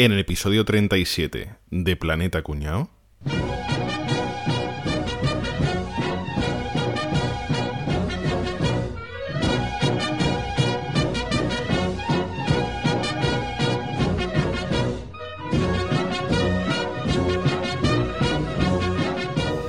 en el episodio 37 de Planeta Cuñado.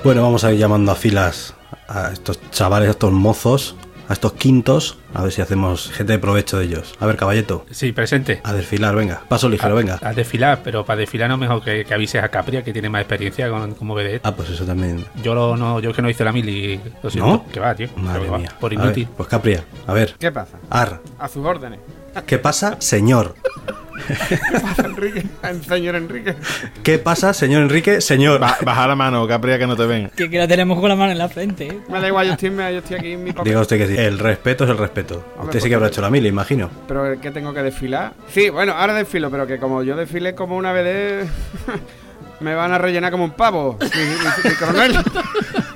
Bueno, vamos a ir llamando a filas a estos chavales, a estos mozos, a estos quintos, a ver si hacemos gente de provecho de ellos. A ver, caballeto, Sí, presente. a desfilar, venga. Paso ligero, venga. A desfilar, pero para desfilar no mejor que, que avises a Capria, que tiene más experiencia con, como vedette. Ah, pues eso también. Yo lo, no, yo es que no hice la mili, lo siento. ¿No? Que va, tío. Madre va, mía. Por A ver, inútil. pues Capria, a ver. ¿Qué pasa? Ar, A sus órdenes. ¿qué pasa, señor? ¿Qué pasa, Enrique? Señor Enrique. ¿Qué pasa, señor Enrique? Señor. Ba- baja la mano, Capria, que no te ven. Que, que la tenemos con la mano en la frente. ¿eh? Me da igual, yo estoy, yo estoy aquí en mi papel. Diga usted que sí. El respeto es el respeto. Usted sí que habrá hecho la mil, imagino. Pero ¿qué tengo que desfilar? Sí, bueno, ahora desfilo, pero que como yo desfile como una BD, me van a rellenar como un pavo. Mi, mi- mi coronel.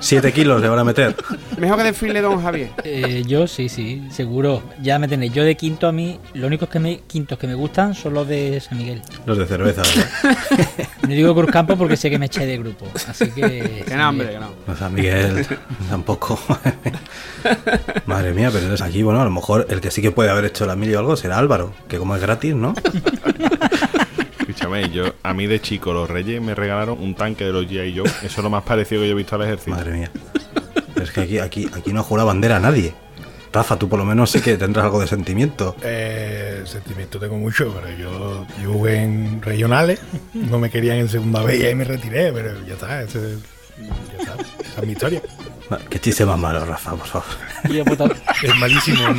Siete kilos le van a meter. Mejor que desfile don Javier. Eh, yo sí, sí, seguro. Ya me tenéis. Yo de quinto a mí, los únicos que me, quintos que me gustan son los de San Miguel. Los de cerveza, ¿verdad? No digo Cruzcampo porque sé que me eché de grupo. Así que. Que no, hombre, que no. No, San Miguel tampoco. Madre mía, pero entonces aquí, bueno, a lo mejor el que sí que puede haber hecho la mil o algo será Álvaro, que como es gratis, ¿no? Escúchame, yo, a mí de chico, los reyes me regalaron un tanque de los G.I. Joe. Eso es lo más parecido que yo he visto al ejército. Madre mía. Pero es que aquí, aquí, aquí no jura bandera a nadie. Rafa, tú por lo menos sí que tendrás algo de sentimiento. Eh, sentimiento tengo mucho, pero yo, yo jugué en regionales, no me querían en segunda vez y ahí me retiré, pero ya está, ese- ya está, esa es mi historia. Va, Qué chiste más malo, Rafa, por favor. Y yo, puta, Es malísimo,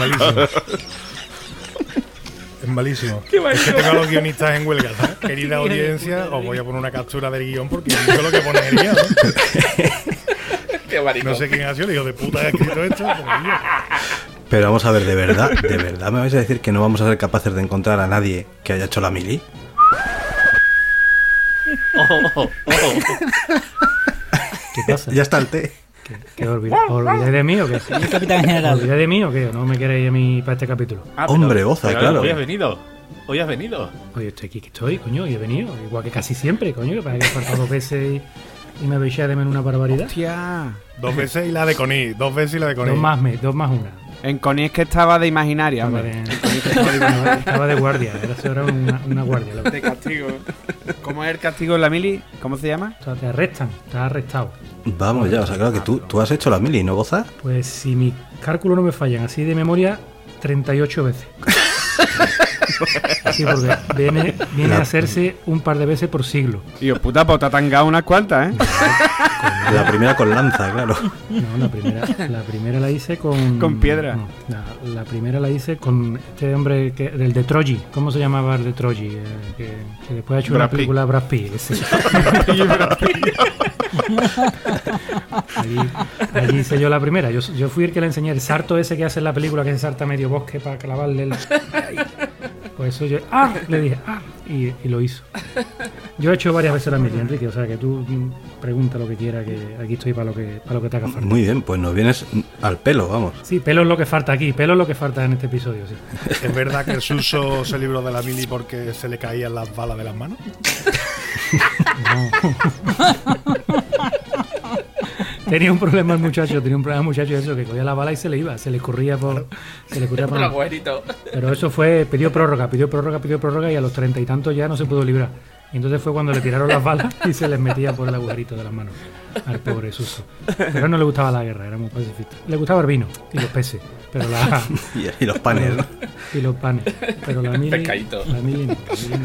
es malísimo. Es malísimo. Es que tengo a los guionistas en huelga, ¿sabes? Querida audiencia, os voy a poner una captura del guion porque digo lo que pone el guion. ¿no? No sé quién ha sido hijo de puta que ha escrito esto. pero yo. Pero vamos a ver, de verdad, de verdad me vais a decir que no vamos a ser capaces de encontrar a nadie que haya hecho la mili. ¿Qué pasa? Ya está el té. ¿Que os olvid- os olvidáis de mí o qué? el capitán ¿Os general. olvidáis de mí o qué? ¿O no me queréis a mí para este capítulo? Ah, Hombre, pero claro. Hoy has venido. Hoy has venido. Oye, estoy aquí, que estoy, coño, y he venido. Igual que casi siempre, coño, que para que he faltado dos veces y, y me veis de menos una barbaridad. Hostia. Dos veces y la de Connie, dos veces y la de Connie. Dos más, me, dos más una. En Connie es que estaba de imaginaria, Estaba hombre. de, estaba de- estaba de guardia, era era una, una guardia. loco. De castigo. ¿Cómo es el castigo en la mili? ¿Cómo se llama? O sea, te arrestan, estás arrestado. Vamos ya, o sea, claro que tú, tú has hecho la mili, ¿no, Boza? Pues si mis cálculos no me fallan así de memoria, 38 veces. Sí, porque viene, viene a hacerse un par de veces por siglo. Dios, puta, pues te ha tangado unas cuantas, ¿eh? La primera con lanza, claro. No, la primera, la primera la hice con. Con piedra. no, la, la primera la hice con este hombre, que, el de Troji. ¿Cómo se llamaba el de Troji? Eh, que, que después ha hecho Brad una película Brad Pitt. allí hice yo la primera. Yo, yo fui el que le enseñé el sarto ese que hace en la película, que se salta medio bosque para clavarle el. Pues eso yo. ¡Ah! Le dije, ¡ah! Y, y lo hizo. Yo he hecho varias veces la mili, Enrique. O sea que tú pregunta lo que quiera, que aquí estoy para lo que, para lo que te haga falta. Muy bien, pues nos vienes al pelo, vamos. Sí, pelo es lo que falta aquí, pelo es lo que falta en este episodio, sí. ¿Es verdad que el Suso se libró de la mili porque se le caían las balas de las manos? Tenía un problema el muchacho, tenía un problema el muchacho eso, que cogía la bala y se le iba, se le corría por. Se le corría por la- Pero eso fue, pidió prórroga, pidió prórroga, pidió prórroga y a los treinta y tantos ya no se pudo librar. Y entonces fue cuando le tiraron las balas y se les metía por el agujerito de las manos al pobre Suso. Pero no le gustaba la guerra, era muy pacifista. Le gustaba el vino y los peces, pero la, Y, y los panes, ¿no? Y los panes. Pero la mili, Pescadito. la mili no, la mili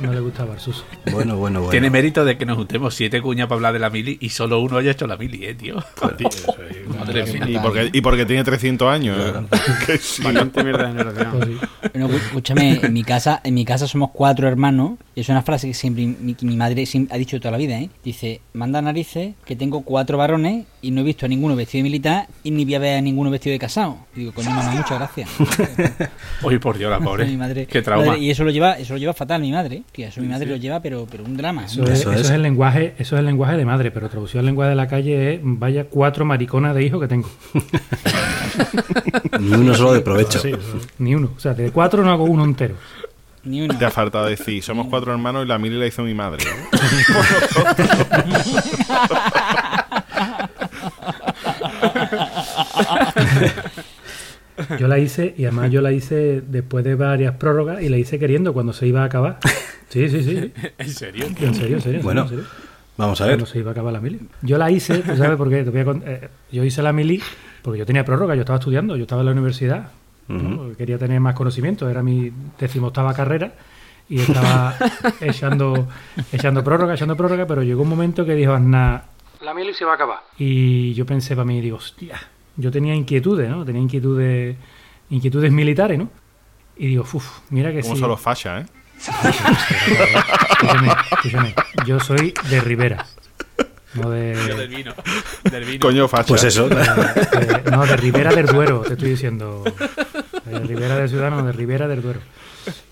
no, no le gustaba el Suso. Bueno, bueno, bueno. Tiene mérito de que nos juntemos siete cuñas para hablar de la mili y solo uno haya hecho la mili, eh, tío. Tío, eso es- Madre mía. Y porque, y porque tiene 300 años. ¿eh? Sí. Pues sí. Bueno, escúchame, en mi casa, en mi casa somos cuatro hermanos. Y es una frase que siempre mi, madre siempre ha dicho toda la vida, ¿eh? Dice, manda narices que tengo cuatro varones y no he visto a ninguno vestido de militar y ni voy a ver a ninguno vestido de casado. Y digo, coño mamá, muchas gracias. Uy, por Dios, la pobre. mi madre, Qué trauma. madre, y eso lo lleva, eso lo lleva fatal mi madre. Tía, eso mi madre lo lleva, pero, pero un drama. Eso, es, Eso eso es. es el lenguaje, eso es el lenguaje de madre, pero traducido al lenguaje de la calle es vaya cuatro mariconas de hijo que tengo. Ni uno solo de provecho. Sí. Ni uno. O sea, de cuatro no hago uno entero. Ni uno. Te ha faltado decir, somos cuatro hermanos y la mili la hizo mi madre. Yo la hice, y además yo la hice después de varias prórrogas y la hice queriendo cuando se iba a acabar. Sí, sí, sí. ¿En serio? En serio, en serio. Bueno, en serio. Vamos a ver. Cuando se iba a acabar la mili. Yo la hice, ¿tú sabes por qué? Te voy a eh, yo hice la mili porque yo tenía prórroga, yo estaba estudiando, yo estaba en la universidad. ¿no? Quería tener más conocimiento, era mi decimoctava carrera y estaba echando, echando prórroga, echando prórroga, pero llegó un momento que dijo Aznar, la mili se va a acabar. Y yo pensé para mí, digo, hostia, yo tenía inquietudes, ¿no? Tenía inquietudes, inquietudes militares, ¿no? Y digo, uff, mira que Como sí. son los fachas, ¿eh? Escúchame, escúchame, yo soy de Rivera. No de, Del vino. Del vino. Coño, facha. Pues eso. de- no, de Ribera del Duero, te estoy diciendo. De Ribera del Ciudadano, de Ribera del Duero.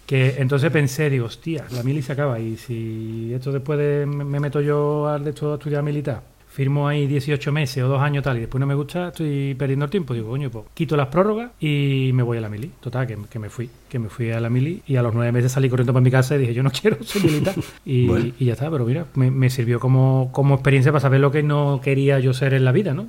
Que entonces pensé, digo, hostia, la mili se acaba. Y si esto después de, me me meto yo al de esto a estudiar militar, firmo ahí 18 meses o dos años tal, y después no me gusta, estoy perdiendo el tiempo. Digo, coño, pues quito las prórrogas y me voy a la mili. Total, que, que me fui, que me fui a la mili y a los nueve meses salí corriendo para mi casa y dije, yo no quiero ser militar. Y, Bueno. y ya está, pero mira, me, me sirvió como, como experiencia para saber lo que no quería yo ser en la vida, ¿no?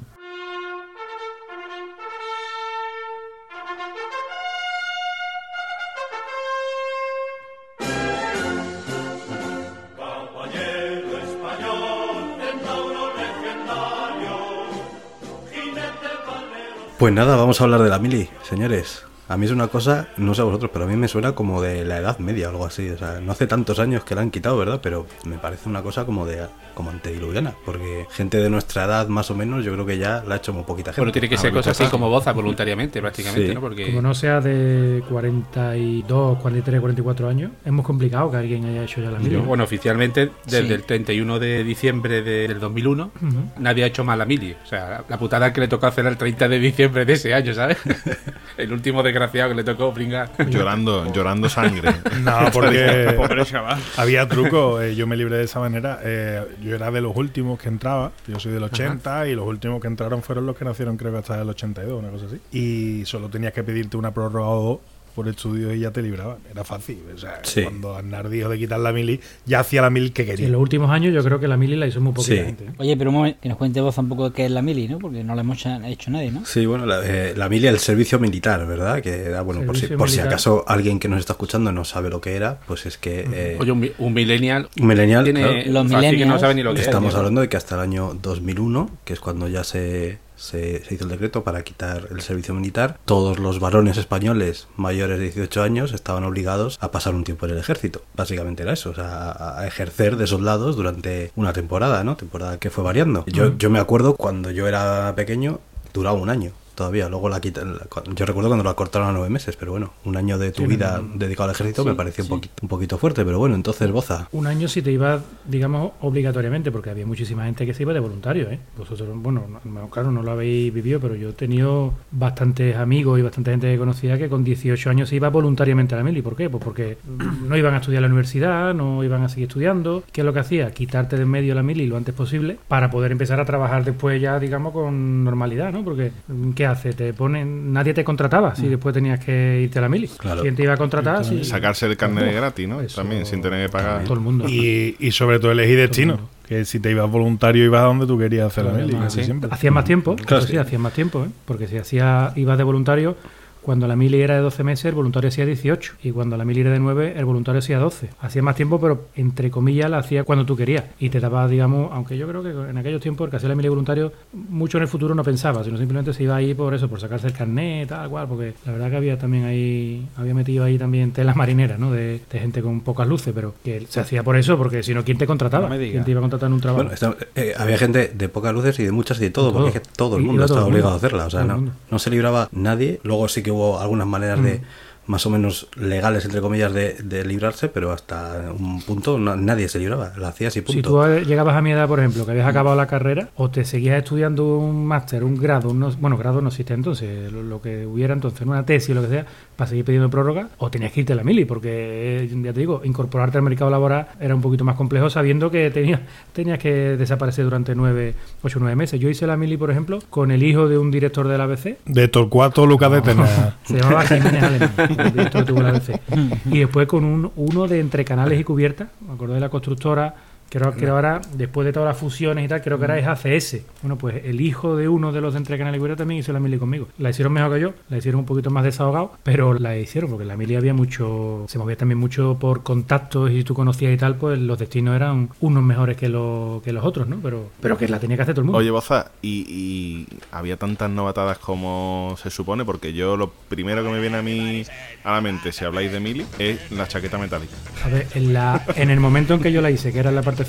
Pues nada, vamos a hablar de la mili, señores. A mí es una cosa, no sé a vosotros, pero a mí me suena como de la Edad Media o algo así. O sea, no hace tantos años que la han quitado, ¿verdad? Pero me parece una cosa como de como antediluviana. Porque gente de nuestra edad, más o menos, yo creo que ya la ha hecho muy poquita gente. Bueno, tiene que A ser cosas así como boza voluntariamente, prácticamente, Sí. ¿no? Porque Como no sea de 42, 43, 44 años, es muy complicado que alguien haya hecho ya la mili. Yo, bueno, oficialmente, desde Sí. el 31 de diciembre de- del 2001, Ujú. nadie ha hecho más la mili. O sea, la, la putada que le tocó hacer el 30 de diciembre de ese año, ¿sabes? el último desgraciado que le tocó pringar. Llorando, llorando sangre. No, porque Pobre chaval. había truco. eh, yo me libré de esa manera. eh, yo era de los últimos que entraba. Yo soy del 80 y los últimos que entraron fueron los que nacieron, creo que hasta el 82, una cosa así. Y solo tenías que pedirte una prórroga o dos por estudios y ya te libraban. Era fácil. O sea, Sí. cuando Aznar dijo de quitar la mili, ya hacía la mil que Sí, quería. en los últimos años yo creo que la mili la hizo muy poquita Sí. gente. ¿eh? Oye, pero un momento, que nos cuente vos un poco qué es la mili, ¿no? Porque no la hemos hecho- nadie, ¿no? Sí, bueno, la, eh, la mili, el servicio militar, ¿verdad? Que era, bueno, por si, por si acaso alguien que nos está escuchando no sabe lo que era, pues es que eh, Oye, un, un millennial un millennial, tiene claro, Los fácil que no millennials, sabe ni lo que estamos es. hablando de que hasta el año 2001, que es cuando ya se, se, se hizo el decreto para quitar el servicio militar, todos los varones españoles mayores de 18 años estaban obligados a pasar un tiempo en el ejército. Básicamente era eso, o sea, a, a ejercer de soldados durante una temporada, ¿no? Temporada que fue variando. Yo, yo me acuerdo cuando yo era pequeño, duraba un año. Todavía, luego la quitan. Yo recuerdo cuando la cortaron a nueve meses, pero bueno, un año de tu Sí, vida no, no. dedicado al ejército Sí, me pareció sí. un, poquito, un poquito fuerte, pero bueno, entonces, Boza. Un año si te ibas, digamos, obligatoriamente, porque había muchísima gente que se iba de voluntario, ¿eh? Vosotros, bueno, no- claro, no lo habéis vivido, pero yo he tenido bastantes amigos y bastante gente que conocía que con 18 años se iba voluntariamente a la mili. ¿Por qué? Pues porque no iban a estudiar la universidad, no iban a seguir estudiando. ¿Qué es lo que hacía? Quitarte de en medio la mili lo antes posible para poder empezar a trabajar después ya, digamos, con normalidad, ¿no? Porque, ¿qué hace? Te ponen, nadie te contrataba si después tenías que irte a la mili. Claro. ¿Quién te iba a contratar? Sacarse el carnet gratis, ¿no? Eso- También, sin tener que pagar. todo el mundo. Y, y sobre todo elegir destino. mundo. Que si te ibas voluntario, ibas a donde tú querías hacer la mili. Hacías más tiempo, Claro, sí. hacías más tiempo, ¿eh? porque si hacía, ibas de voluntario, cuando la mili era de 12 meses, el voluntario hacía 18, y cuando la mili era de 9, el voluntario hacía 12. Hacía más tiempo, pero entre comillas la hacía cuando tú querías, y te daba, digamos, aunque yo creo que en aquellos tiempos el que hacía la mili voluntario, mucho en el futuro no pensaba, sino simplemente se iba ahí por eso, por sacarse el carnet, tal cual, porque la verdad que había también ahí, había metido ahí también telas marineras, ¿no? De, de gente con pocas luces, pero que se hacía por eso, porque si no, ¿quién te contrataba? No. ¿Quién te iba a contratar en un trabajo? Bueno, está- eh, había gente de pocas luces y de muchas y de todo, porque es que todo el Y- mundo todo estaba el obligado a hacerla. O sea, no, no se libraba nadie. Luego sí que hubo algunas maneras de Mm. más o menos legales, entre comillas, de, de librarse, pero hasta un punto no- nadie se libraba. La hacías y Si punto. tú eh, llegabas a mi edad, por ejemplo, que habías acabado la carrera, o te seguías estudiando un máster, un grado, un no- bueno, grado no existe entonces, lo, lo que hubiera entonces, una tesis, lo que sea, para seguir pidiendo prórroga, o tenías que irte a la mili, porque, eh, ya te digo, incorporarte al mercado laboral era un poquito más complejo sabiendo que tenías, tenías que desaparecer durante nueve, ocho o nueve meses. Yo hice la mili, por ejemplo, con el hijo de un director de la ABC, De Torcuato Lucas de Tena. se llamaba Jiménez Alemán. el director de tubular C. Y después con un, uno de entre canales y cubiertas, me acuerdo de la constructora Creo que ahora, después de todas las fusiones y tal, creo que ahora es ACS. Bueno, pues el hijo de uno de los de Entre Canal y también hizo la mili conmigo. La hicieron mejor que yo, la hicieron un poquito más desahogado, pero la hicieron porque en la mili había mucho, se movía también mucho por contactos y si tú conocías y tal, pues los destinos eran unos mejores que, los que los otros, ¿no? Pero, pero que la tenía que hacer todo el mundo. Oye, Boza, ¿y, y había tantas novatadas como se supone? Porque yo lo primero que me viene a mí a la mente, si habláis de mili, es la chaqueta metálica. A ver, en, la, en el momento en que yo la hice, que era la parte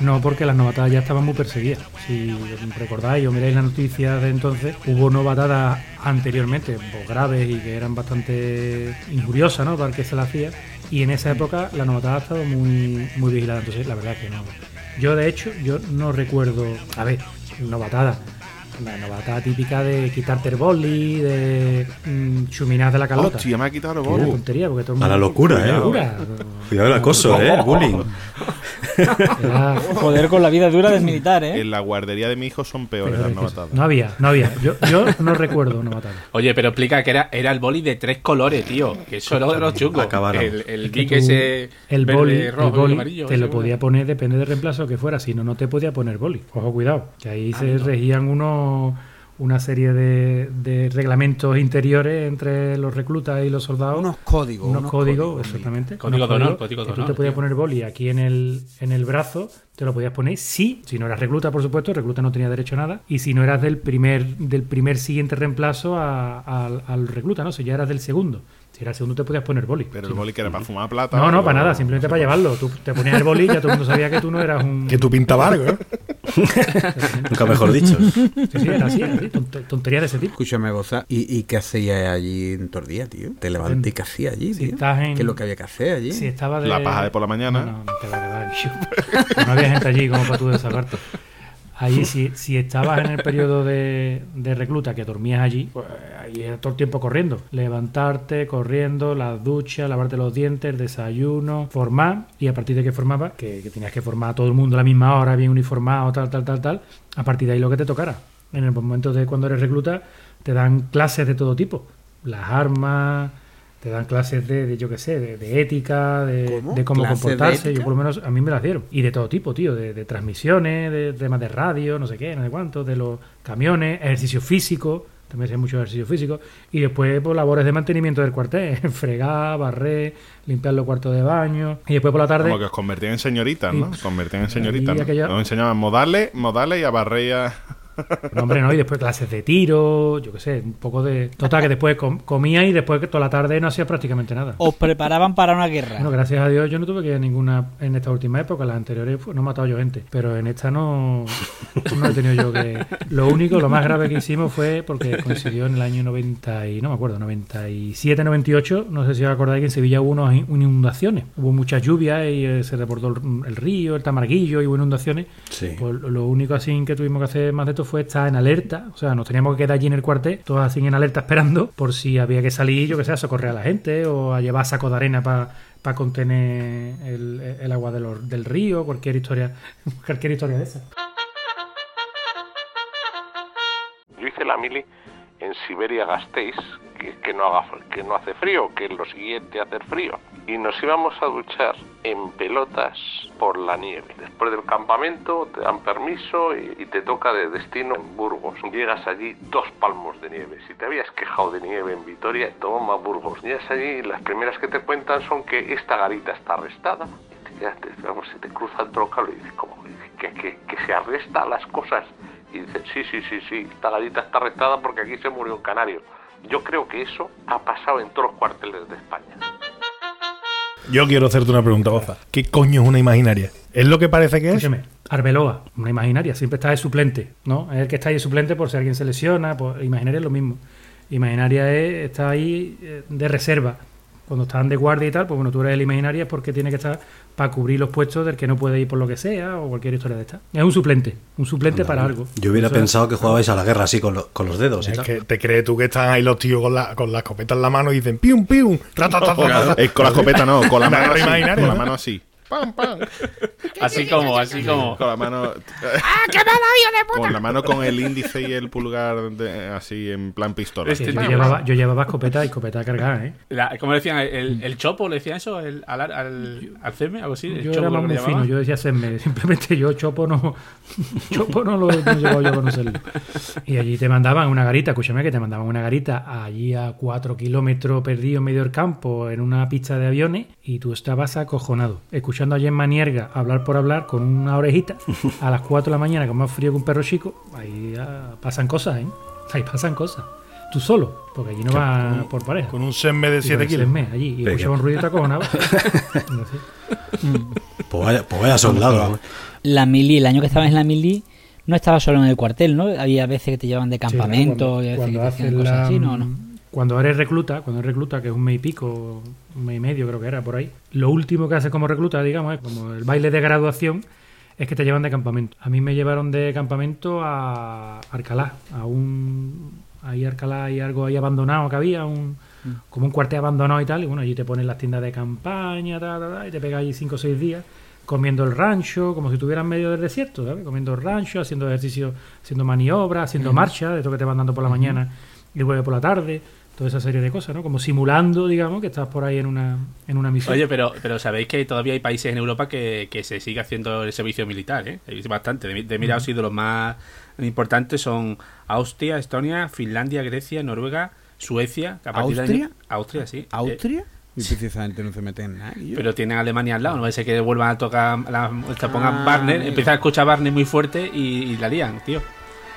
no. Porque las novatadas ya estaban muy perseguidas. Si recordáis o miráis las noticias de entonces, hubo novatadas anteriormente, pues, graves y que eran bastante injuriosas, ¿no? Para que se la hacía. Y en esa época la novatada ha estado muy, muy vigilada. Entonces, la verdad que no. Yo, de hecho, yo no recuerdo. A ver, novatada la novata típica de quitarte el boli, de mm, chuminar de la calota. Hostia, me ha quitado el boli. tontería, porque todo el A la locura, ¿eh? Locura. Cuidado el acoso, ¿eh? El bullying. Era- Joder con la vida dura del militar, ¿eh? En la guardería de mi hijo son peores pero las novatadas. no había, no había. Yo, yo no recuerdo novatada. Oye, pero explica que era, era el boli de tres colores, tío. Que eso era de los chungos. Acabaron. El, el Es que geek tú- ese el verde, boli, rojo el y boli amarillo. te lo podía poner, depende del reemplazo que fuera, si no, no te podía poner boli. Ojo, cuidado, que ahí se regían unos una serie de, de reglamentos interiores entre los reclutas y los soldados. Unos códigos. unos unos códigos, códigos. exactamente. Código de honor, código de que tú honor, te podías poner boli aquí en el, en el brazo, te lo podías poner sí, si no eras recluta, por supuesto, el recluta no tenía derecho a nada, y si no eras del primer, del primer siguiente reemplazo a- al- al recluta, ¿no? Si ya eras del segundo. Si era el segundo te podías poner boli. Pero Si el boli que era para fumar plata. no, no, para nada, simplemente para llevarlo. Tú te ponías el boli y ya todo el mundo sabía que tú no eras un. Que tú pintabas algo, ¿eh? Nunca mejor dicho. Sí, sí, era así, era así, tont- tonterías de ese tipo. Escúchame, Boza, ¿y, y qué hacías allí en Tordía, tío? ¿Te levanté y qué hacías allí, Si tío? estás en- ¿Qué es lo que había que hacer allí? Si estaba de... La paja de por la mañana. No, no, no te va a quedar. No había gente allí como para tú desahogarte. Allí, si, si estabas en el periodo de, de recluta que dormías allí, pues ahí era todo el tiempo corriendo. Levantarte, corriendo, las duchas, lavarte los dientes, desayuno, formar. Y a partir de que formabas, que, que tenías que formar a todo el mundo a la misma hora, bien uniformado, tal, tal, tal, tal, a partir de ahí lo que te tocara. En el momento de cuando eres recluta, te dan clases de todo tipo. Las armas, te dan clases de, de, yo qué sé, de, de ética, de ¿Cómo? de cómo ¿Clases de comportarse. Yo por lo menos a mí me las dieron. Y de todo tipo, tío, de, de transmisiones, de temas de radio, no sé qué, no sé cuánto, de los camiones, ejercicio físico, también hacía mucho ejercicio físico. Y después, pues, labores de mantenimiento del cuartel, fregar, barrer, limpiar los cuartos de baño. Y después por la tarde... Como que os convertían en señoritas, Y- ¿no? Os convertían en señoritas. y ¿no? aquella- Os enseñaban modales, modales y a barrer y a- No, hombre, no, y después clases de tiro, yo qué sé, un poco de... Total, que después com- comía y después que toda la tarde no hacía prácticamente nada. Os preparaban para una guerra. Bueno, gracias a Dios yo no tuve que ir a ninguna en esta última época, las anteriores pues, no he matado yo gente, pero en esta no, no he tenido yo que... Lo único, lo más grave que hicimos fue porque coincidió en el año 90 y no me acuerdo, 97, 98, no sé si os acordáis que en Sevilla hubo unas in- inundaciones, hubo muchas lluvias y eh, se desbordó el, el río, el Tamarguillo y hubo inundaciones. Sí. Pues lo- lo único así que tuvimos que hacer más de fue estar en alerta, o sea, nos teníamos que quedar allí en el cuartel, todos así en alerta esperando por si había que salir, yo que sé, a socorrer a la gente o a llevar saco de arena para contener el, el agua de del río, cualquier historia, cualquier historia de esa. Yo hice la mili en Siberia Gasteiz, que, no haga, que no hace frío, que es lo siguiente hacer frío. Y nos íbamos a duchar en pelotas por la nieve. Después del campamento te dan permiso y, te toca de destino en Burgos. Llegas allí dos palmos de nieve. Si te habías quejado de nieve en Vitoria, toma Burgos. Llegas allí las primeras que te cuentan son que esta garita está arrestada. Y te quedas, te- vamos, se te cruza el trócalo y dices, ¿cómo? Que, que, que se arresta las cosas. Y dicen, sí, sí, sí, sí, esta garita está arrestada porque aquí se murió un canario. Yo creo que eso ha pasado en todos los cuarteles de España. Yo quiero hacerte una pregunta, Goza. ¿Qué coño es una imaginaria? ¿Es lo que parece que es? Escúchame, Arbeloa, una imaginaria, siempre está de suplente, ¿no? Es el que está ahí de suplente por si alguien se lesiona, pues imaginaria es lo mismo. Imaginaria es, está ahí eh, de reserva. Cuando están de guardia y tal, pues bueno, tú eres el imaginaria porque tiene que estar para cubrir los puestos del que no puede ir por lo que sea o cualquier historia de esta. Es un suplente, un suplente para algo. Yo hubiera Eso es- pensado que jugabais a la guerra así con, lo- con los dedos y Es tal. que te crees tú que están ahí los tíos con la, con la escopeta en la mano y dicen pium, pium, ta, ta, ta. Eh, con la escopeta no, con la mano así. imaginaria, Con la ¿no? mano así. Pam, pam. Así como, así como. Con la mano. ¡Ah, qué mala, de puta! Con la mano con el índice y el pulgar de- así en plan pistola. Yo, llevaba, yo llevaba escopeta y escopeta cargada, ¿eh? La- ¿Cómo le decían? ¿El, el chopo le decían eso? ¿El, al, al, al CM? ¿Algo así? ¿El Yo chopo era más muy fino, yo decía hacerme. Simplemente yo, Chopo, no. Chopo no lo no llegado yo a conocerlo. Y allí te mandaban una garita, escúchame, que te mandaban una garita allí a cuatro kilómetros perdido en medio del campo, en una pista de aviones, y tú estabas acojonado, escuchando a Gemma Nierga hablar por hablar con una orejita a las 4 de la mañana, con más frío que un perro chico. Ahí ah, pasan cosas, ¿eh? Ahí pasan cosas. Tú solo, porque allí no vas por pareja. Con un semme de Y 7 con el kilos. Selme allí, y escuchaba un ruido acojonaba. No sé. Pues vaya, pues vaya soldado. La mili, el año que estabas en la mili, no estaba solo en el cuartel, ¿no? Había veces que te llevaban de campamento Sí, y a cuando, veces que te hacían cuando haces cosas la- así, no, no. Cuando eres recluta, cuando eres recluta, que es un mes y pico, un mes y medio creo que era por ahí, lo último que haces como recluta, digamos, es como el baile de graduación, es que te llevan de campamento. A mí me llevaron de campamento a Arcalá, a un... Ahí Arcalá hay algo ahí abandonado que había, un, como un cuartel abandonado y tal, y bueno, allí te ponen las tiendas de campaña, ta, ta, ta, y te pegas allí cinco o seis días comiendo el rancho, como si estuvieras en medio del desierto, ¿sabes? Comiendo el rancho, haciendo ejercicio, haciendo maniobras, haciendo marcha, de esto que te van dando por la mañana y luego por la tarde, toda esa serie de cosas, ¿no? Como simulando, digamos, que estás por ahí en una, en una misión. Oye, pero, pero sabéis que todavía hay países en Europa que, que se sigue haciendo el servicio militar, ¿eh? Hay bastante. De, de mira, sí, de los más importantes son Austria, Estonia, Finlandia, Grecia, Noruega, Suecia. que a partir del ¿Austria? Austria, sí. Eh, ¿Austria? Y precisamente no se mete en nada. yo. pero tienen a Alemania al lado, no va a ser que vuelvan a tocar, la, te pongan Ah, Barner, empiezan a escuchar Barner muy fuerte y, y la lían, tío.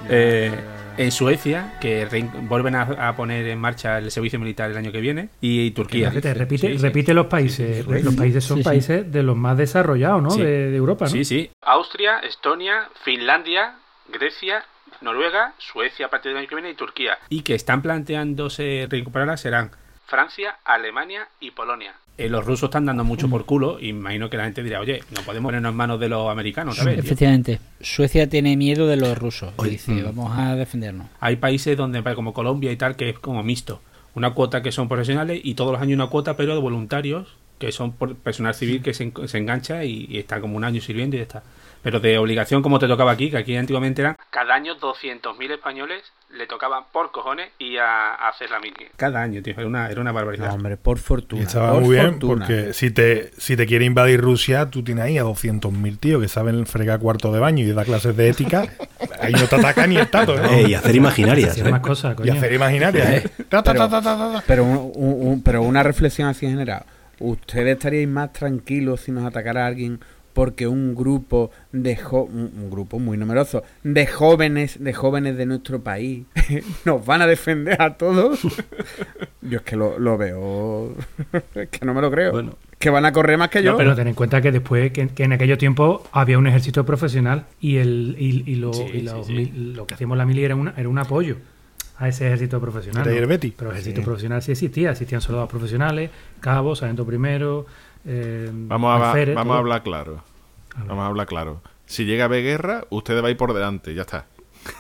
Eh, en Suecia, que vuelven a, a poner en marcha el servicio militar el año que viene, y Turquía. Fíjate, repite, Sí, sí. repite los países. los países son Sí, sí. países de los más desarrollados, ¿no? Sí. De, de Europa, ¿no? Sí, sí. Austria, Estonia, Finlandia, Grecia, Noruega, Suecia a partir del año que viene y Turquía. Y que están planteándose recuperarlas serán Francia, Alemania y Polonia. Eh, los rusos están dando mucho por culo y imagino que la gente dirá, oye, no podemos ponernos en manos de los americanos, ¿sabes? Efectivamente, Suecia tiene miedo de los rusos. y Oye, dice, mm. vamos a defendernos. Hay países donde, como Colombia y tal, que es como mixto. Una cuota que son profesionales y todos los años una cuota, pero de voluntarios, que son por personal civil que se, en- se engancha y, y está como un año sirviendo y ya está. Pero de obligación, como te tocaba aquí, que aquí antiguamente eran cada año 200.000 españoles le tocaban por cojones y a, a hacer la mili. Cada año, tío, era una, era una No, barbaridad. hombre, por Y fortuna. estaba por muy bien, fortuna. porque si te, si te quiere invadir Rusia, tú tienes ahí a 200.000 tíos que saben fregar cuarto de baño y dar clases de ética. ahí no te ataca ni el tato, ¿no? Eh, y hacer imaginarias. ¿eh? más cosas, Y hacer imaginarias, ¿eh? Pero, un- un- un- pero una reflexión así en general. ¿Ustedes estaríais más tranquilos si nos atacara alguien porque un grupo de jo- un, grupo muy numeroso de jóvenes de jóvenes de nuestro país nos van a defender a todos? Yo es que lo, lo veo es que no me lo creo. Bueno. Que van a correr más que yo. No, pero ten en cuenta que después, que, que en aquellos tiempos había un ejército profesional y, el, y, y lo, Sí, y lo, sí, sí. mil- lo que hacíamos la mili era, una, era un apoyo a ese ejército profesional. ¿no? Pero el ejército profesional sí existía, existían soldados profesionales, cabos, sargento primero, eh, Vamos a, alférez, vamos a hablar claro. Vamos a hablar claro. Si llega a haber guerra, ustedes vais por delante, ya está.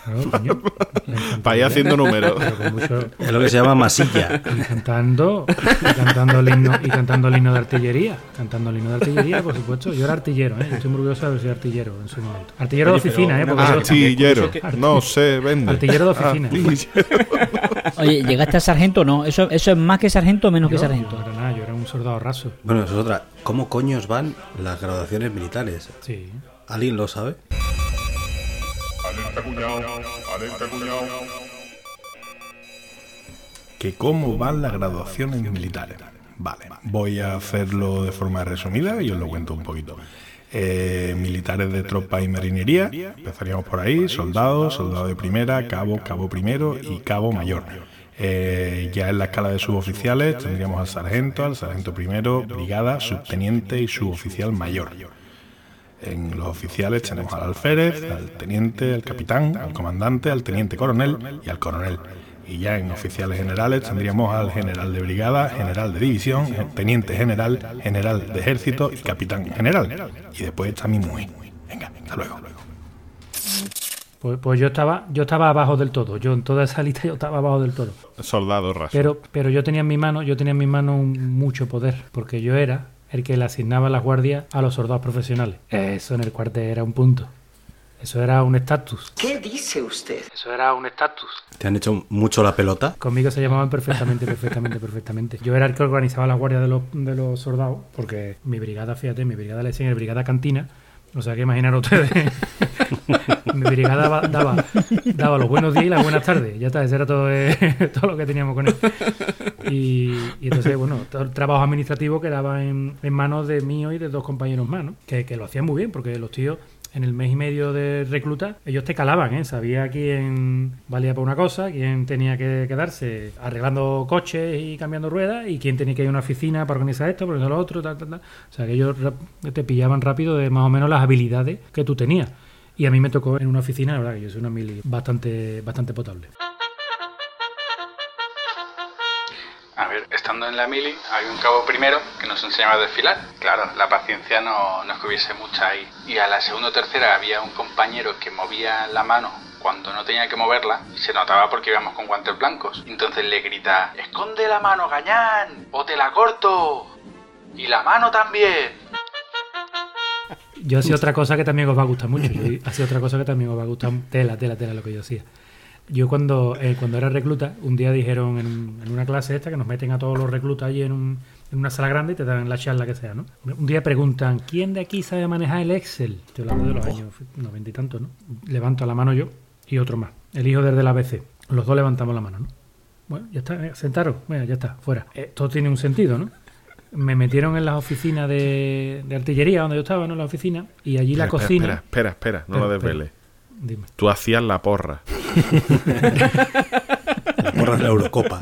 Claro, coño. Para ir haciendo números. Mucho- Es lo que se llama masilla. y cantando y cantando el himno y cantando el himno de artillería cantando el himno de artillería por supuesto yo era artillero ¿eh? Yo estoy muy orgulloso de haber sido artillero en su momento artillero Oye, de oficina ¿eh? Porque Artillero. No se vende. artillero de oficina Oye, ¿llegaste a sargento o no? ¿Eso, ¿Eso es más que sargento o menos que sargento? Un soldado raso Bueno, eso es otra. ¿Cómo coños van las graduaciones militares? sí ¿Alguien lo sabe? que cómo van las graduaciones militares. Vale, voy a hacerlo de forma resumida y os lo cuento un poquito. Eh, militares de tropa y marinería, empezaríamos por ahí, soldados, soldado de primera, cabo, cabo primero y cabo mayor. Eh, ya en la escala de suboficiales tendríamos al sargento, al sargento primero, brigada, subteniente y suboficial mayor. En los oficiales tenemos al alférez, al teniente, al capitán, al comandante, al teniente coronel y al coronel. Y ya en oficiales generales tendríamos al general de brigada, general de división, teniente general, general de ejército y capitán general. Y después está mi muy. Venga, hasta luego. Pues, pues yo estaba yo estaba abajo del todo yo en toda esa lista yo estaba abajo del todo Soldado raso. pero pero yo tenía en mi mano yo tenía en mi mano un- mucho poder porque yo era el que le asignaba las guardias a los soldados profesionales. Eso en el cuartel era un punto. Eso era un estatus. ¿Qué dice usted? Eso era un estatus. ¿Te han hecho mucho la pelota? Conmigo se llamaban perfectamente, perfectamente, perfectamente. Yo era el que organizaba la guardia de los, de los soldados, porque mi brigada, fíjate, mi brigada le decían el brigada cantina. O sea que imaginar ustedes. mi brigada va- daba, daba los buenos días y las buenas tardes. Ya está, ese era todo, eh, todo lo que teníamos con él. Y, y entonces, bueno, todo el trabajo administrativo quedaba en, en manos de mío y de dos compañeros más, ¿no? Que, que lo hacían muy bien, porque los tíos en el mes y medio de recluta, ellos te calaban, ¿eh? Sabía quién valía para una cosa, quién tenía que quedarse arreglando coches y cambiando ruedas, y quién tenía que ir a una oficina para organizar esto, para organizar lo otro, tal, tal, tal. O sea, que ellos te pillaban rápido de más o menos las habilidades que tú tenías. Y a mí me tocó en una oficina, la verdad que yo soy una mili bastante, bastante potable. Estando en la mili, había un cabo primero que nos enseñaba a desfilar. Claro, la paciencia no, no es que hubiese mucha ahí. Y a la segunda o tercera había un compañero que movía la mano cuando no tenía que moverla y se notaba porque íbamos con guantes blancos. Entonces le grita, ¡Esconde la mano, gañán! ¡O te la corto! ¡Y la mano también! Yo hacía otra cosa que también os va a gustar mucho. Yo hacía otra cosa que también os va a gustar. Tela, tela, tela, lo que yo hacía. Yo cuando, eh, cuando era recluta, un día dijeron en, un- en una clase esta que nos meten a todos los reclutas allí en, un- en una sala grande y te dan la charla que sea, ¿no? Un día preguntan, ¿quién de aquí sabe manejar el Excel? Estoy hablando de los años noventa y tantos, ¿no? Levanto la mano yo y otro más. El hijo desde la ABC. Los dos levantamos la mano, ¿no? Bueno, ya está, eh, sentaros, Venga, ya está, fuera. Eh, todo tiene un sentido, ¿no? Me metieron en las oficinas de, de artillería, donde yo estaba, ¿no? En la oficina, y allí la cocina. Espera, espera, espera, no lo desveles. Dime. Tú hacías la porra. La porra de la Eurocopa.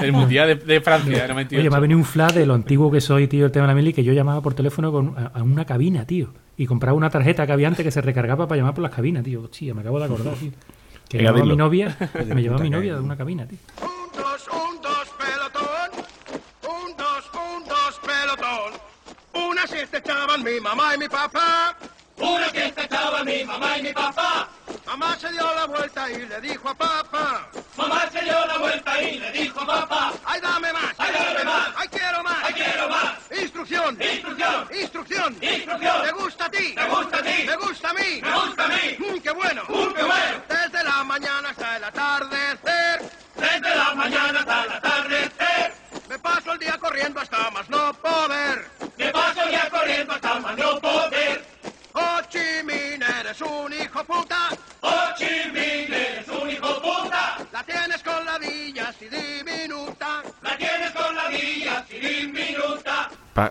El Mundial de, de Francia, 98. Oye, me ha venido un flash de lo antiguo que soy, tío, el tema de la mili, que yo llamaba por teléfono con, a, a una cabina, tío. Y compraba una tarjeta que había antes que se recargaba para llamar por las cabinas, tío. Hostia, me acabo de acordar, tío. Que Venga, llevaba a mi novia, De me llevaba mi novia de una cabina, tío. Un, dos, un, dos, pelotón. Un, dos, un, dos, pelotón. Una siesta echaban mi mamá y mi papá. Una siesta echaban mi mamá y mi papá. Mamá se dio la vuelta y le dijo a papá. Mamá se dio la vuelta y le dijo a papá. ¡Ay, dame más! ¡Ay, dame más! ¡Ay, quiero más! ¡Ay, quiero más! Instrucción. Instrucción. Instrucción. Instrucción. ¿Te gusta a ti? ¿Te gusta a ti? ¿Me gusta a mí? ¿Me gusta a mí?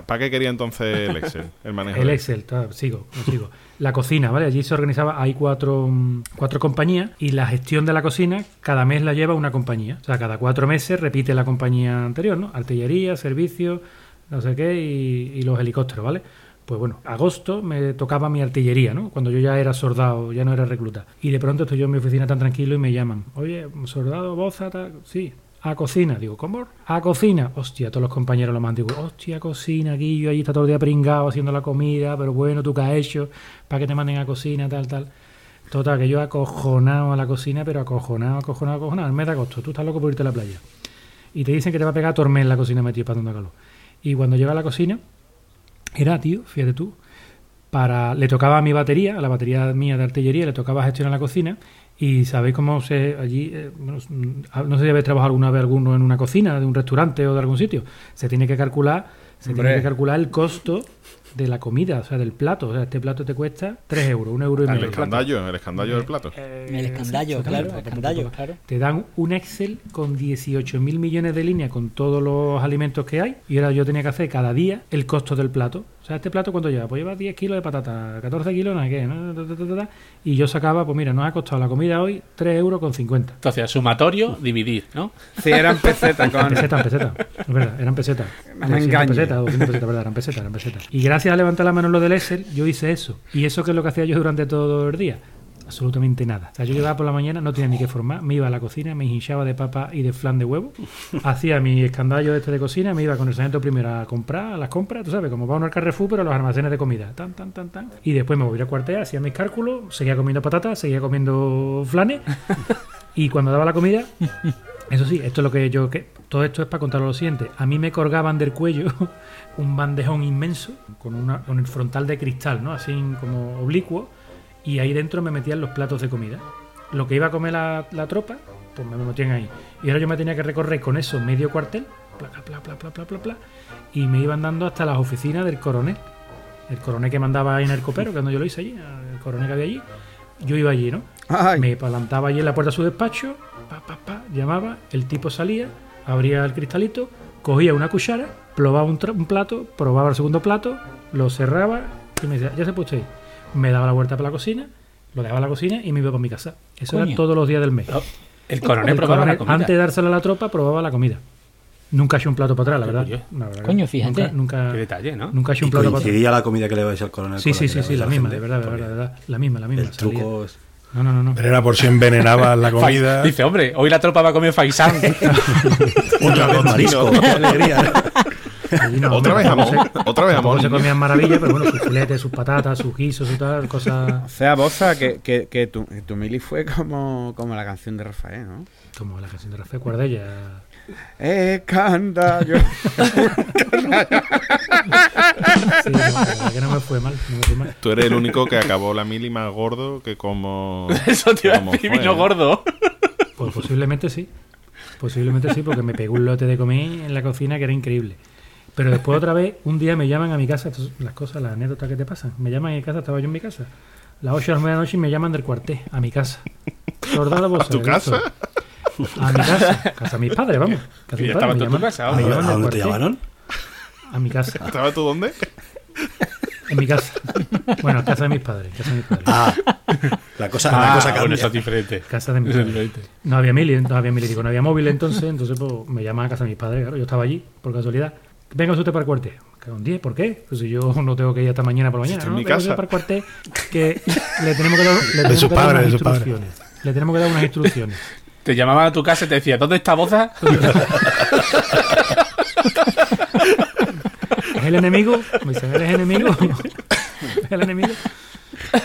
¿Para qué quería entonces el Excel? El manejo El Excel, sigo, sigo. La cocina, ¿vale? Allí se organizaba, hay cuatro, mm, cuatro compañías y la gestión de la cocina cada mes la lleva una compañía. O sea, cada cuatro meses repite la compañía anterior, ¿no? Artillería, servicio, no sé qué, y, y los helicópteros, ¿vale? Pues bueno, agosto me tocaba mi artillería, ¿no? Cuando yo ya era soldado, ya no era recluta. Y de pronto estoy yo en mi oficina tan tranquilo y me llaman. Oye, soldado, boza, tal. Sí, a cocina. Digo, ¿cómo? A cocina. Hostia, todos los compañeros lo más antiguos. Hostia, cocina, aquí yo ahí está todo el día pringado haciendo la comida, pero bueno, tú qué has hecho para que te manden a cocina, tal, tal. Total, que yo acojonado a la cocina, pero acojonado, acojonado, acojonado. El mes de agosto, tú estás loco por irte a la playa. Y te dicen que te va a pegar tormenta en la cocina metido para donde calor. Y cuando llega a la cocina, era, tío, fíjate tú, para le tocaba a mi batería, a la batería mía de artillería, le tocaba gestionar la cocina. Y sabéis cómo se allí, eh, bueno, mm, no sé si habéis trabajado alguna vez alguno en una cocina de un restaurante o de algún sitio. Se tiene que calcular, se Hombre. tiene que calcular el costo de la comida, o sea, del plato. O sea, este plato te cuesta 3 euros, un euro y El medio. escandallo, el escandallo del plato. El escandallo, Sí, claro, el escandallo, claro. Te dan un Excel con 18 mil millones de líneas con todos los alimentos que hay. Y ahora yo tenía que hacer cada día el costo del plato. O sea, este plato cuánto lleva? Pues lleva 10 kilos de patata, 14 kilos, no sé qué, ¿no? Y yo sacaba, pues mira, nos ha costado la comida hoy 3 euros con 50. Entonces, sumatorio, dividir, ¿no? Sí, eran pesetas, con... En peseta, en peseta. Es verdad, eran pesetas. Me 200 engañe. pesetas, 200 pesetas, verdad, eran pesetas, eran pesetas. Y gracias a levantar la mano en lo del Excel, yo hice eso. ¿Y eso qué es lo que hacía yo durante todo el día? Absolutamente nada. O sea, yo llegaba por la mañana, no tenía ni que formar, me iba a la cocina, me hinchaba de papa y de flan de huevo, hacía mi escandallo este de cocina, me iba con el sargento primero a comprar, a las compras, tú sabes, como va uno al Carrefour, pero a los almacenes de comida, tan, tan, tan, tan. Y después me volvía a cuartel, hacía mis cálculos, seguía comiendo patatas, seguía comiendo flanes, y cuando daba la comida, Eso sí, esto es lo que yo. Que, todo esto es para contar lo siguiente. A mí me colgaban del cuello un bandejón inmenso con, una, con el frontal de cristal, ¿no? Así como oblicuo y ahí dentro me metían los platos de comida. Lo que iba a comer la, la tropa, pues me metían ahí. Y ahora yo me tenía que recorrer con eso medio cuartel, bla, bla, bla, bla, bla, bla, bla, y me iban dando hasta las oficinas del coronel. El coronel que mandaba ahí en el copero, que cuando yo lo hice allí, el coronel que había allí, yo iba allí, ¿no? Me plantaba allí en la puerta de su despacho, pa, pa, pa, llamaba, el tipo salía, abría el cristalito, cogía una cuchara, probaba un, un plato, probaba el segundo plato, lo cerraba y me decía, ya se puso ahí. Me daba la vuelta para la cocina, lo dejaba en la cocina y me iba para mi casa. Eso Coño. era todos los días del mes. El coronel probaba la comida. Antes de dársela a la tropa, probaba la comida. Nunca ha hecho un plato para atrás, la verdad. La Coño, fíjate. Nunca, nunca, Qué detalle, ¿no? nunca ha hecho un plato para atrás. coincidía la comida que le vais al coronel. Sí, sí, la sí, sí, la misma, gente. de verdad, de verdad, de verdad. La misma, la misma. El salía. truco es... No, no, no, no. Pero era por si envenenaba la comida. Dice, hombre, hoy la tropa va a comer faisán. Otra vez marisco, qué alegría. Allí no, Otra vez jamón, se- otra vez jamón. se comían maravillas, pero bueno, sus filetes, sus patatas, sus guisos y tal, O cosas sea, Boza, que, que, que tu, que tu mili fue como, como la canción de Rafael, ¿no? como la canción de Rafael Cuardella. Eh, canta, yo. Sí, no, la verdad que no me fue mal, no me fue mal. Tú eres el único que acabó la mili más gordo que como. Eso te iba a decir, vino ¿eh? gordo. Pues posiblemente sí. Posiblemente sí, porque me pegó un lote de comer en la cocina que era increíble. Pero después otra vez, un día me llaman a mi casa, las cosas, las anécdotas que te pasan. Me llaman a mi casa, estaba yo en mi casa. Las 8 de la medianoche y me llaman del cuartel, a mi casa. ¿A tu casa? A mi casa. Casa de mis padres, vamos. Casa mis padres, me tú en tu llaman- casa, me ¿A llaman dónde te cuartel, llamaron? A mi casa. ¿Estabas tú dónde? En mi casa. Bueno, casa de mis padres. Casa de mis padres. Ah, la cosa, la cosa bueno, cambia. eso es diferente. Casa de mis es padres. No había mili, no había mili, digo, no había móvil entonces, entonces pues me llaman a casa de mis padres, claro, yo estaba allí, por casualidad. Venga usted para el cuartel. ¿Con 10? ¿Por qué? Pues si yo no tengo que ir hasta mañana por la mañana. ¿no? mi casa. para el cuartel que le tenemos que dar, le tenemos su que dar padre, unas de su padre. instrucciones. Le tenemos que dar unas instrucciones. Te llamaban a tu casa y te decía, ¿dónde está Boza? ¿Es el enemigo? Me dicen, ¿eres enemigo? ¿Es el enemigo?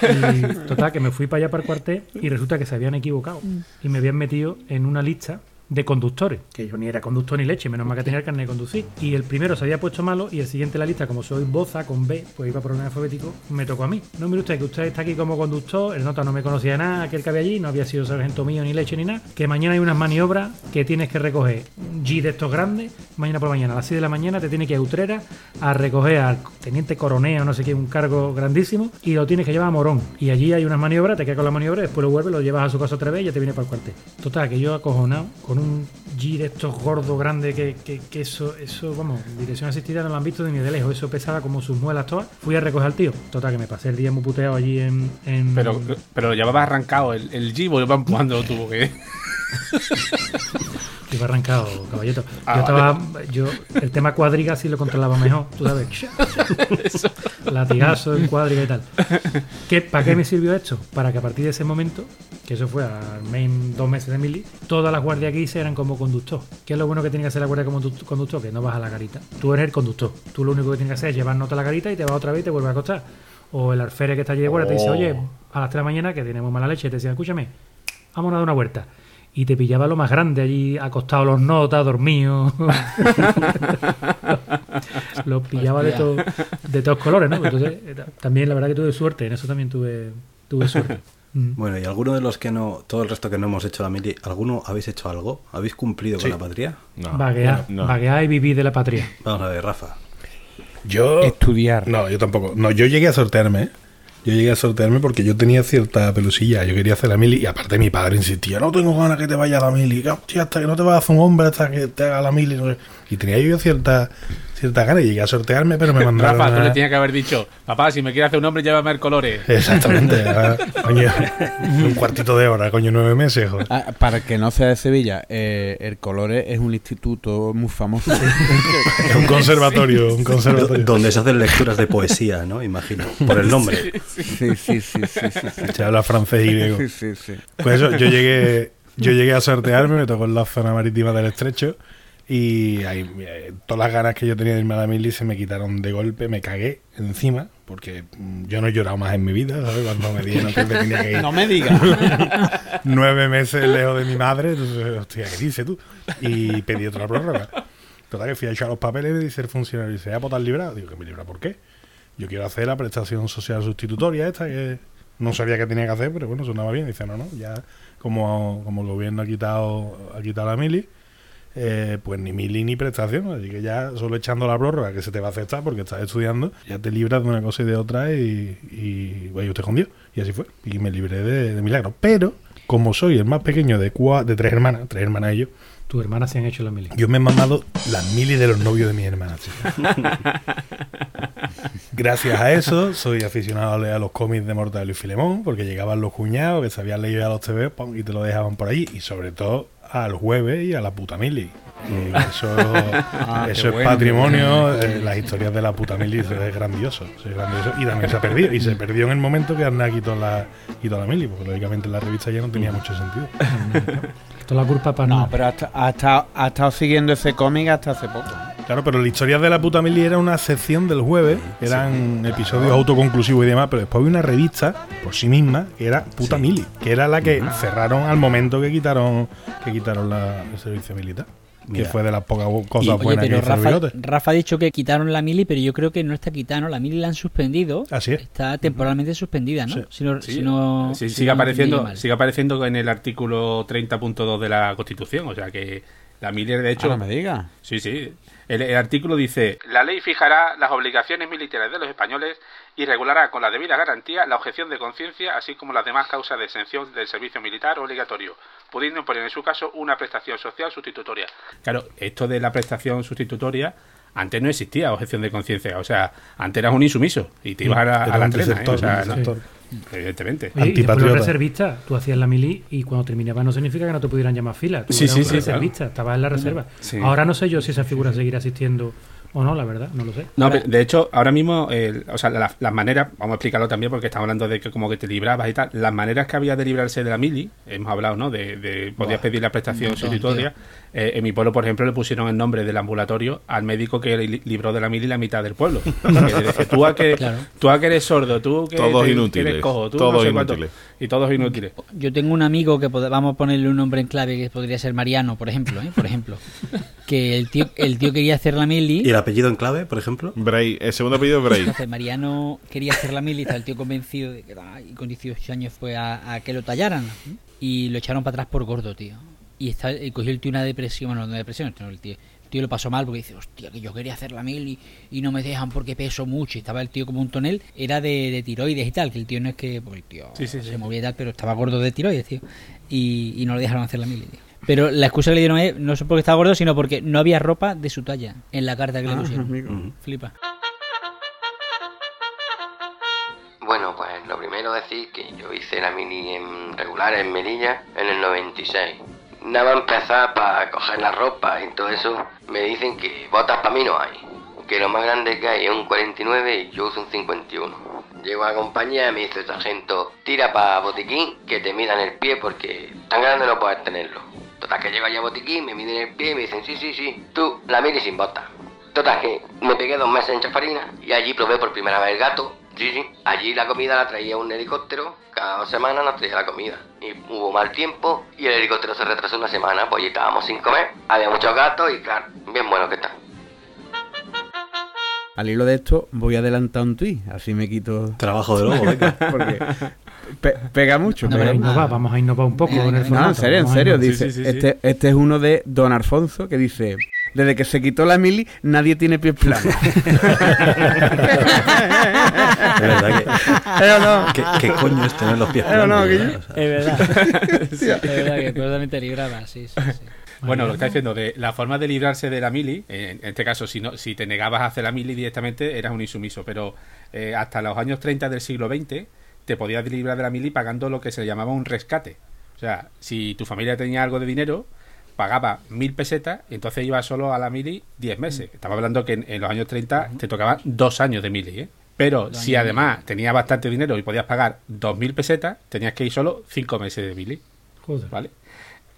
Y total, que me fui para allá para el cuartel y resulta que se habían equivocado y me habían metido en una lista de conductores, que yo ni era conductor ni leche, menos mal que tenía el carnet de conducir. Y el primero se había puesto malo y el siguiente en la lista, como soy Boza con B, pues iba por orden alfabético, me tocó a mí. No mire usted que usted está aquí como conductor, el nota no me conocía nada, aquel que había allí, no había sido sargento mío ni leche ni nada, que mañana hay unas maniobras que tienes que recoger G de estos grandes, mañana por la mañana a las 6 de la mañana te tiene que ir a Utrera a recoger al teniente coronel o no sé qué, un cargo grandísimo, y lo tienes que llevar a Morón. Y allí hay unas maniobras, te quedas con la maniobra, después lo vuelves, lo llevas a su casa otra vez y ya te viene para el cuartel. Total, que yo acojonado, con un G de estos gordos grandes que, que, que eso, eso, vamos, dirección asistida no lo han visto ni de lejos, eso pesaba como sus muelas todas. Fui a recoger al tío. Total, que me pasé el día muy puteado allí en. en- Pero, pero lo llevaba arrancado el, el G, lo iba empujando lo tuvo iba arrancado, caballito. Ah, yo estaba. Yo, el tema cuadriga sí lo controlaba mejor, tú sabes. Latigazo en cuadriga y tal. ¿Qué, ¿Para qué me sirvió esto? Para que a partir de ese momento, que eso fue al main dos meses de mili, todas las guardias que hice eran como conductor. ¿Qué es lo bueno que tiene que hacer la guardia como condu- conductor? Que no vas a la garita. Tú eres el conductor. Tú lo único que tienes que hacer es llevar nota a la garita y te vas otra vez y te vuelves a acostar. O el alférez que está allí de guardia te dice, Oh. oye, a las 3 de la mañana que tenemos mala leche, te decía, escúchame, vamos a dar una vuelta. Y te pillaba lo más grande allí, acostado los notas, dormido. los pillaba de, todo- de todos colores, ¿no? Entonces, también la verdad que tuve suerte, en eso también tuve, tuve suerte. Mm. Bueno, y alguno de los que no, todo el resto que no hemos hecho la mili, ¿alguno habéis hecho algo? ¿Habéis cumplido Sí. con la patria? No. Vaguear, no. vaguear y vivir de la patria. Vamos a ver, Rafa. Yo. Estudiar. No, yo tampoco. No, yo llegué a sortearme. ¿eh? Yo llegué a sortearme porque yo tenía cierta pelusilla. Yo quería hacer la mili y aparte mi padre insistía: No tengo ganas que te vaya a la mili. hostia, hasta que no te vas a hacer un hombre hasta que te haga la mili. Y tenía yo cierta, cierta ganas y llegué a sortearme, pero me mandaron. Rafa, tú a- le tenías que haber dicho, papá, si me quieres hacer un hombre, llévame al colores. Exactamente. ah, coño, un cuartito de hora, coño, nueve meses. joder. Ah, para que no sea de Sevilla, eh, el Colores es un instituto muy famoso. Es un conservatorio, un conservatorio. Donde se hacen lecturas de poesía, ¿no? Imagino. Por el nombre. Sí, sí, sí, sí, sí, sí. Se habla francés y griego. Sí, sí, sí. Pues eso, yo llegué, yo llegué a sortearme, me tocó en la zona marítima del estrecho Y ahí, eh, todas las ganas que yo tenía de irme a la mili se me quitaron de golpe, me cagué encima, porque mm, yo no he llorado más en mi vida, ¿sabes? Cuando me dijeron que tenía que ir. No me digas. Nueve meses lejos de mi madre, entonces, hostia, ¿qué dices tú? Y pedí otra prórroga. Total, que fui a echar los papeles y me dice el funcionario, dice, ¿ya por estar librado? Digo, que me libra, ¿por qué? Yo quiero hacer la prestación social sustitutoria esta, que no sabía qué tenía que hacer, pero bueno, sonaba bien. Dice, no, no, ya como, como el gobierno ha quitado, ha quitado la mili, eh, pues ni mili ni prestación. Así que ya solo echando la prórroga que se te va a aceptar porque estás estudiando, ya te libras de una cosa y de otra y, y vaya usted con Dios. Y así fue. Y me libré de, de milagro. Pero, como soy el más pequeño de, cua- de tres hermanas, tres hermanas y yo, Tus hermanas se han hecho la mili. yo me he mamado las mili de los novios de mis hermanas. Gracias a eso, soy aficionado a leer los cómics de Mortadelo y Filemón, porque llegaban los cuñados que se habían leído a los TV y te lo dejaban por allí. Y sobre todo al jueves y a la puta mili. Y eso Ah, eso es bueno. patrimonio, eh, las historias de la puta mili es grandioso, eso es grandioso. Y también se ha perdido. Y se perdió en el momento que Arna quitó la, quitó la mili, porque lógicamente en la revista ya no tenía mucho sentido. Toda la culpa para No, pero ha, esta- ha estado, ha estado siguiendo ese cómic hasta hace poco. Claro, pero la historia de la puta mili era una sección del jueves, eran episodios autoconclusivos y demás, pero después había una revista por sí misma que era puta mili, que era la que cerraron al momento que quitaron que quitaron la, el servicio militar, que fue de las pocas cosas oye, buenas que pero el Rafa. Rafa ha dicho que quitaron la mili, pero yo creo que no está quitada, ¿no? La mili la han suspendido. Así es. Está temporalmente suspendida, ¿no? Sí. Si no, Sí, si no- sí, si sigue, no apareciendo, sigue apareciendo en el artículo 30.2 de la Constitución. O sea que la Miller, de hecho. Ah, no me digas. Sí, sí. El, el artículo dice: La ley fijará las obligaciones militares de los españoles y regulará con la debida garantía la objeción de conciencia, así como las demás causas de exención del servicio militar obligatorio, pudiendo imponer en su caso una prestación social sustitutoria. Claro, esto de la prestación sustitutoria. Antes no existía objeción de conciencia, o sea, antes eras un insumiso y te ibas a a la ¿eh? O sea, no-. Evidentemente. Oye, y después los reservistas, tú hacías la mili y cuando terminaba no significa que no te pudieran llamar fila. Tú Sí, eras sí, un sí, reservista, estabas en la reserva. Ahora no sé yo si esa figura seguirá asistiendo o no, la verdad, no lo sé. No, pero de hecho, ahora mismo, el- o sea, la- las maneras, vamos a explicarlo también porque estamos hablando de que como que te librabas y tal, las maneras que había de librarse de la mili, hemos hablado, ¿no? De, de podías pedir la prestación sustitutoria. Eh, en mi pueblo, por ejemplo, le pusieron el nombre del ambulatorio al médico que li- libró de la mili la mitad del pueblo. Dice, tú a que, Claro. tú a que eres sordo, tú que, Todos te- que inútiles, eres cojo, tú todos no sé cuánto. inútiles. Y todos inútiles. Yo tengo un amigo que vamos a ponerle un nombre en clave que podría ser Mariano, por ejemplo, ¿eh? por ejemplo, que el tío el tío quería hacer la mili. ¿Y el apellido en clave, por ejemplo? Bray, el segundo apellido es Bray. Entonces Mariano quería hacer la mili, estaba el tío convencido de que ah, y con 18 años fue a, a que lo tallaran y lo echaron para atrás por gordo, tío. Y, está, y cogió el tío una depresión, bueno, no una depresión, no, el tío, el tío lo pasó mal porque dice, hostia, que yo quería hacer la mili y no me dejan porque peso mucho. Y estaba el tío como un tonel, era de, de tiroides y tal, que el tío no es que, pues el tío Sí, sí, se sí. movía y tal, pero estaba gordo de tiroides, tío. Y, y no le dejaron hacer la mili, tío. Pero la excusa que le dieron es, no es porque estaba gordo, sino porque no había ropa de su talla en la carta que le Ah, pusieron. amigo. Flipa. Bueno, pues lo primero decir que yo hice la mini en regular en Melilla en el 96. Nada más empezar para coger la ropa y todo eso, me dicen que botas para mí no hay. Que lo más grande que hay es un 49 y yo uso un 51. Llego a la compañía y me dice el sargento, tira para botiquín que te midan el pie porque tan grande no puedes tenerlo. Total que llego allá a botiquín, me miden el pie y me dicen, sí, sí, sí, tú la mili sin botas. Total que me pegué dos meses en Chafarina y allí probé por primera vez el gato. Sí, sí. Allí la comida la traía un helicóptero. Cada dos semanas nos traía la comida. Y hubo mal tiempo y el helicóptero se retrasó una semana. Pues allí estábamos sin comer. Había muchos gatos y claro, bien bueno que está. Al hilo de esto, voy a adelantar un tuit, así me quito. Trabajo de lobo, venga. Porque pe- pega mucho. No, pega mucho. vamos a innovar un poco en el No, formato. en serio, en serio. Dice, sí, sí, sí. Este, este es uno de Don Alfonso que dice: Desde que se quitó la mili, nadie tiene pies planos. De verdad que. ¿Eh o no? ¿Qué, qué coño es tener los pies ¿Eh o no, planos? Guille? verdad? O sea, Es verdad. Es verdad que totalmente libraba, sí, sí, sí. Bueno, lo que está diciendo, de la forma de librarse de la mili, en, en este caso, si, no, si te negabas a hacer la mili directamente, eras un insumiso, pero eh, hasta los años 30 del siglo XX te podías librar de la mili pagando lo que se le llamaba un rescate. O sea, si tu familia tenía algo de dinero, pagaba mil pesetas y entonces ibas solo a la mili 10 meses. Estaba hablando que en, en los años 30 te tocaban dos años de mili, ¿eh? Pero Dos si además tenías bastante dinero y podías pagar 2.000 pesetas, tenías que ir solo 5 meses de mili. Joder. ¿Vale?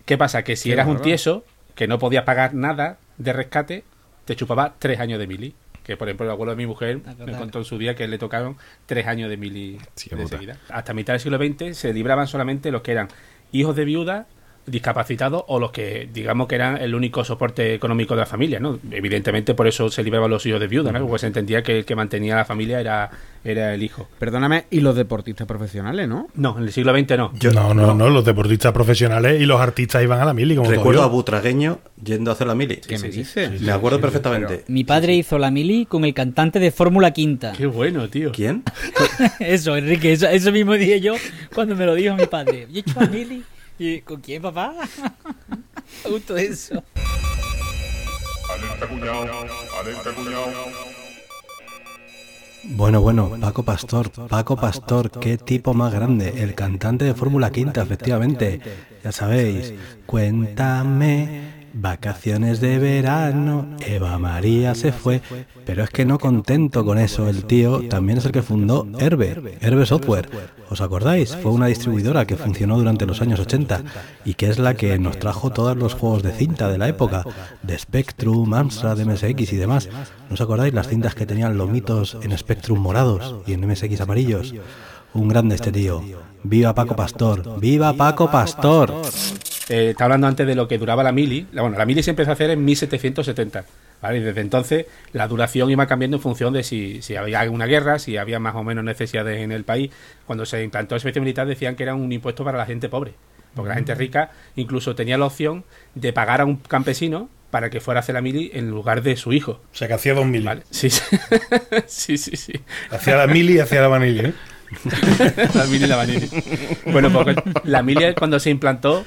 ¿Qué pasa? Que si Qué eras un tieso, que no podías pagar nada, de rescate, te chupaba tres años de mili. Que por ejemplo, el abuelo de mi mujer me contó en su día que le tocaron tres años de mili qué de seguida. Hasta mitad del siglo XX se libraban solamente los que eran hijos de viuda, discapacitados o los que digamos que eran el único soporte económico de la familia, ¿no? Evidentemente por eso se libraban los hijos de viuda, ¿no? Porque se entendía que el que mantenía a la familia era, era el hijo. Perdóname, y los deportistas profesionales, ¿no? No, en el siglo XX no. no, no, no, los deportistas profesionales y los artistas iban a la mili. Como Recuerdo a todo yo. Butragueño yendo a hacer la mili. ¿Qué me dices? Me acuerdo perfectamente. Mi padre hizo la mili con el cantante de Fórmula Quinta. Qué bueno, tío. ¿Quién? eso, Enrique, eso, eso mismo dije yo cuando me lo dijo mi padre. Yo he hecho la mili. ¿Y con quién, papá? Justo eso. Alerta cuñado, alerta cuñado. Bueno, bueno, Paco Pastor, Paco Pastor, qué tipo más grande, el cantante de Fórmula Quinta, efectivamente. Ya sabéis, cuéntame, vacaciones de verano, Eva María se fue, pero es que no contento con eso, el tío también es el que fundó Herbe, Herbe Software. ¿Os acordáis? Fue una distribuidora que funcionó durante los años 80 y que es la que nos trajo todos los juegos de cinta de la época, de Spectrum, Amstrad, MSX y demás. ¿No os acordáis las cintas que tenían lomitos en Spectrum morados y en MSX amarillos? Un grande este tío. ¡Viva Paco Pastor! ¡Viva Paco Pastor! Eh, está hablando antes de lo que duraba la mili. La, bueno, la mili se empezó a hacer en 1770. ¿vale? Y desde entonces la duración iba cambiando en función de si, si había una guerra, si había más o menos necesidades en el país. Cuando se implantó el servicio militar decían que era un impuesto para la gente pobre. Porque la gente rica incluso tenía la opción de pagar a un campesino para que fuera a hacer la mili en lugar de su hijo. O sea que hacía dos mili. Sí, sí. sí, sí, sí. Hacía la mili y hacía la vanilla, ¿eh? la mili y la vanilla. Bueno, porque la mili cuando se implantó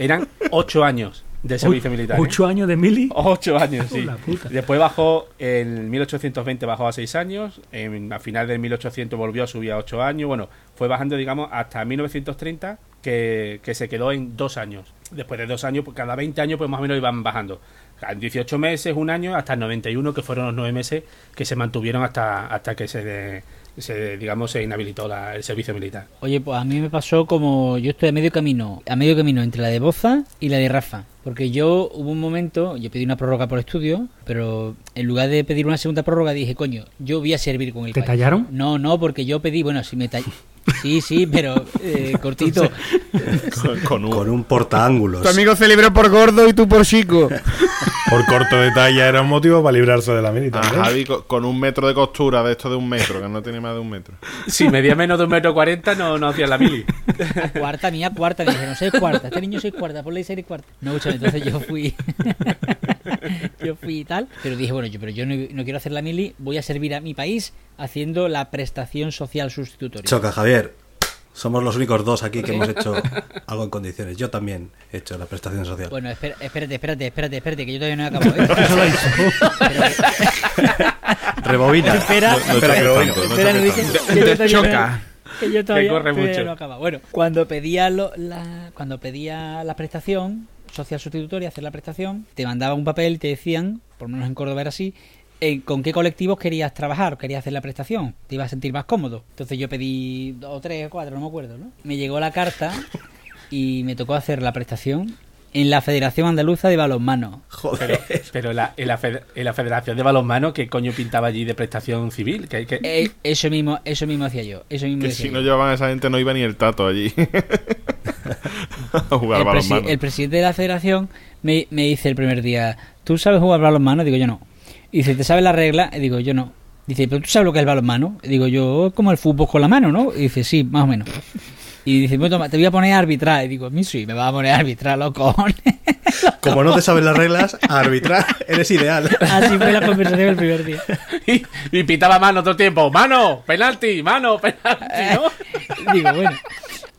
eran ocho años de servicio militar. ¿eh? ¿Ocho años de mili? Ocho años, sí. Después bajó, en 1820 bajó a seis años, en, a final del 1800 volvió a subir a ocho años, bueno, fue bajando, digamos, hasta 1930, que, que se quedó en dos años. Después de dos años, pues cada 20 años, pues más o menos iban bajando. En 18 meses, un año, hasta el 91, que fueron los nueve meses que se mantuvieron hasta, hasta que se, se, digamos, se inhabilitó la- el servicio militar. Oye, pues a mí me pasó como yo estoy a medio camino, a medio camino entre la de Boza y la de Rafa. Porque yo hubo un momento, yo pedí una prórroga por estudio, pero en lugar de pedir una segunda prórroga dije, coño, yo voy a servir con el ¿Te país. tallaron? No, no, porque yo pedí, bueno, si me. Sí, sí, pero eh, cortito. Con, un, Con un portaángulos. Tu amigo se libró por gordo y tú por chico. Por corto de talla era un motivo para librarse de la mili a también. Javi co- con un metro de costura de esto de un metro, que no tiene más de un metro. Si medía menos de un metro cuarenta, no, no hacía la mili. Cuarta mía, cuarta, me dijeron, seis cuarta, este niño seis cuarta, ponle seis cuarta. No, escúchame, entonces yo fui. yo fui y tal, pero dije, bueno, yo, pero yo no, no quiero hacer la mili, voy a servir a mi país haciendo la prestación social sustitutoria. Choca, Javier. Somos los únicos dos aquí que hemos hecho algo en condiciones. Yo también he hecho la prestación social. Bueno, espera- espérate, espérate, espérate, espérate, que yo todavía no he acabado. ¿eh? Rebobina. Espera, No- no espera, espera, tanto, no espera, que yo todavía no- choca. Que yo todavía, corre todavía mucho. no acaba. Bueno, cuando pedía lo- la, cuando pedía la prestación social sustitutoria, hacer la prestación, te mandaban un papel y te decían, por lo menos en Córdoba era así, eh, con qué colectivos querías trabajar, querías hacer la prestación, te ibas a sentir más cómodo. Entonces yo pedí dos o tres o cuatro, no me acuerdo, ¿no? Me llegó la carta y me tocó hacer la prestación en la Federación Andaluza de Balonmano. Pero, pero la- en, la fed- en la Federación de Balonmano, ¿qué coño pintaba allí de prestación civil? Eh, eso mismo, eso mismo hacía yo. Eso mismo Que decía si yo. no llevaban a esa gente no iba ni el tato allí. a jugar el, presi- balonmano. el presidente de la federación me, me dice el primer día, ¿tú sabes jugar balonmano? Digo, yo no. Y dice, ¿te sabes la regla? Y digo, yo no. Dice, ¿pero tú sabes lo que es el balonmano? Y digo, yo como el fútbol con la mano, ¿no? Y dice, sí, más o menos. Y dice, bueno, toma, te voy a poner a arbitrar. Y digo, a mí sí, me va a poner a arbitrar, cojones. Como no te sabes las reglas, a arbitrar eres ideal. Así fue la conversación el primer día. y, y pitaba mano todo el tiempo. ¡Mano! ¡Penalti! ¡Mano! ¡Penalti! ¿no? Digo, bueno.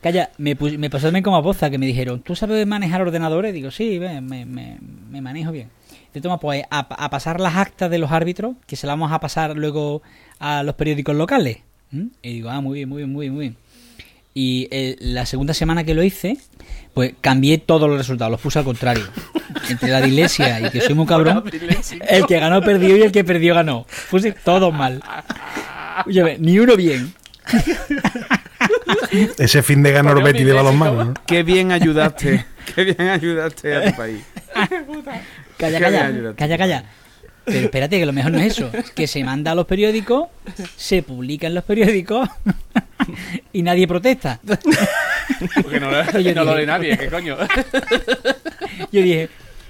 Calla, me, pus- me pasó también como a Boza, que me dijeron, ¿tú sabes manejar ordenadores? Digo, sí, me, me- me manejo bien. Te toma, pues, a, a pasar las actas de los árbitros, que se las vamos a pasar luego a los periódicos locales. ¿Mm? Y digo, ah, muy bien, muy bien, muy bien, muy bien. Y eh, la segunda semana que lo hice, pues cambié todos los resultados, los puse al contrario. Entre la dilesia y que soy muy cabrón, el que ganó perdió y el que perdió ganó. Puse todo mal. Oye, ni uno bien. Ese fin de ganó Betty de balonmano. ¿no? Qué bien ayudaste. Qué bien ayudaste a tu país. Calla, calla, calla, calla. Pero espérate, que lo mejor no es eso. Que se manda a los periódicos, se publica en los periódicos y nadie protesta. Porque no, lo- lee nadie, ¿qué coño? Yo dije,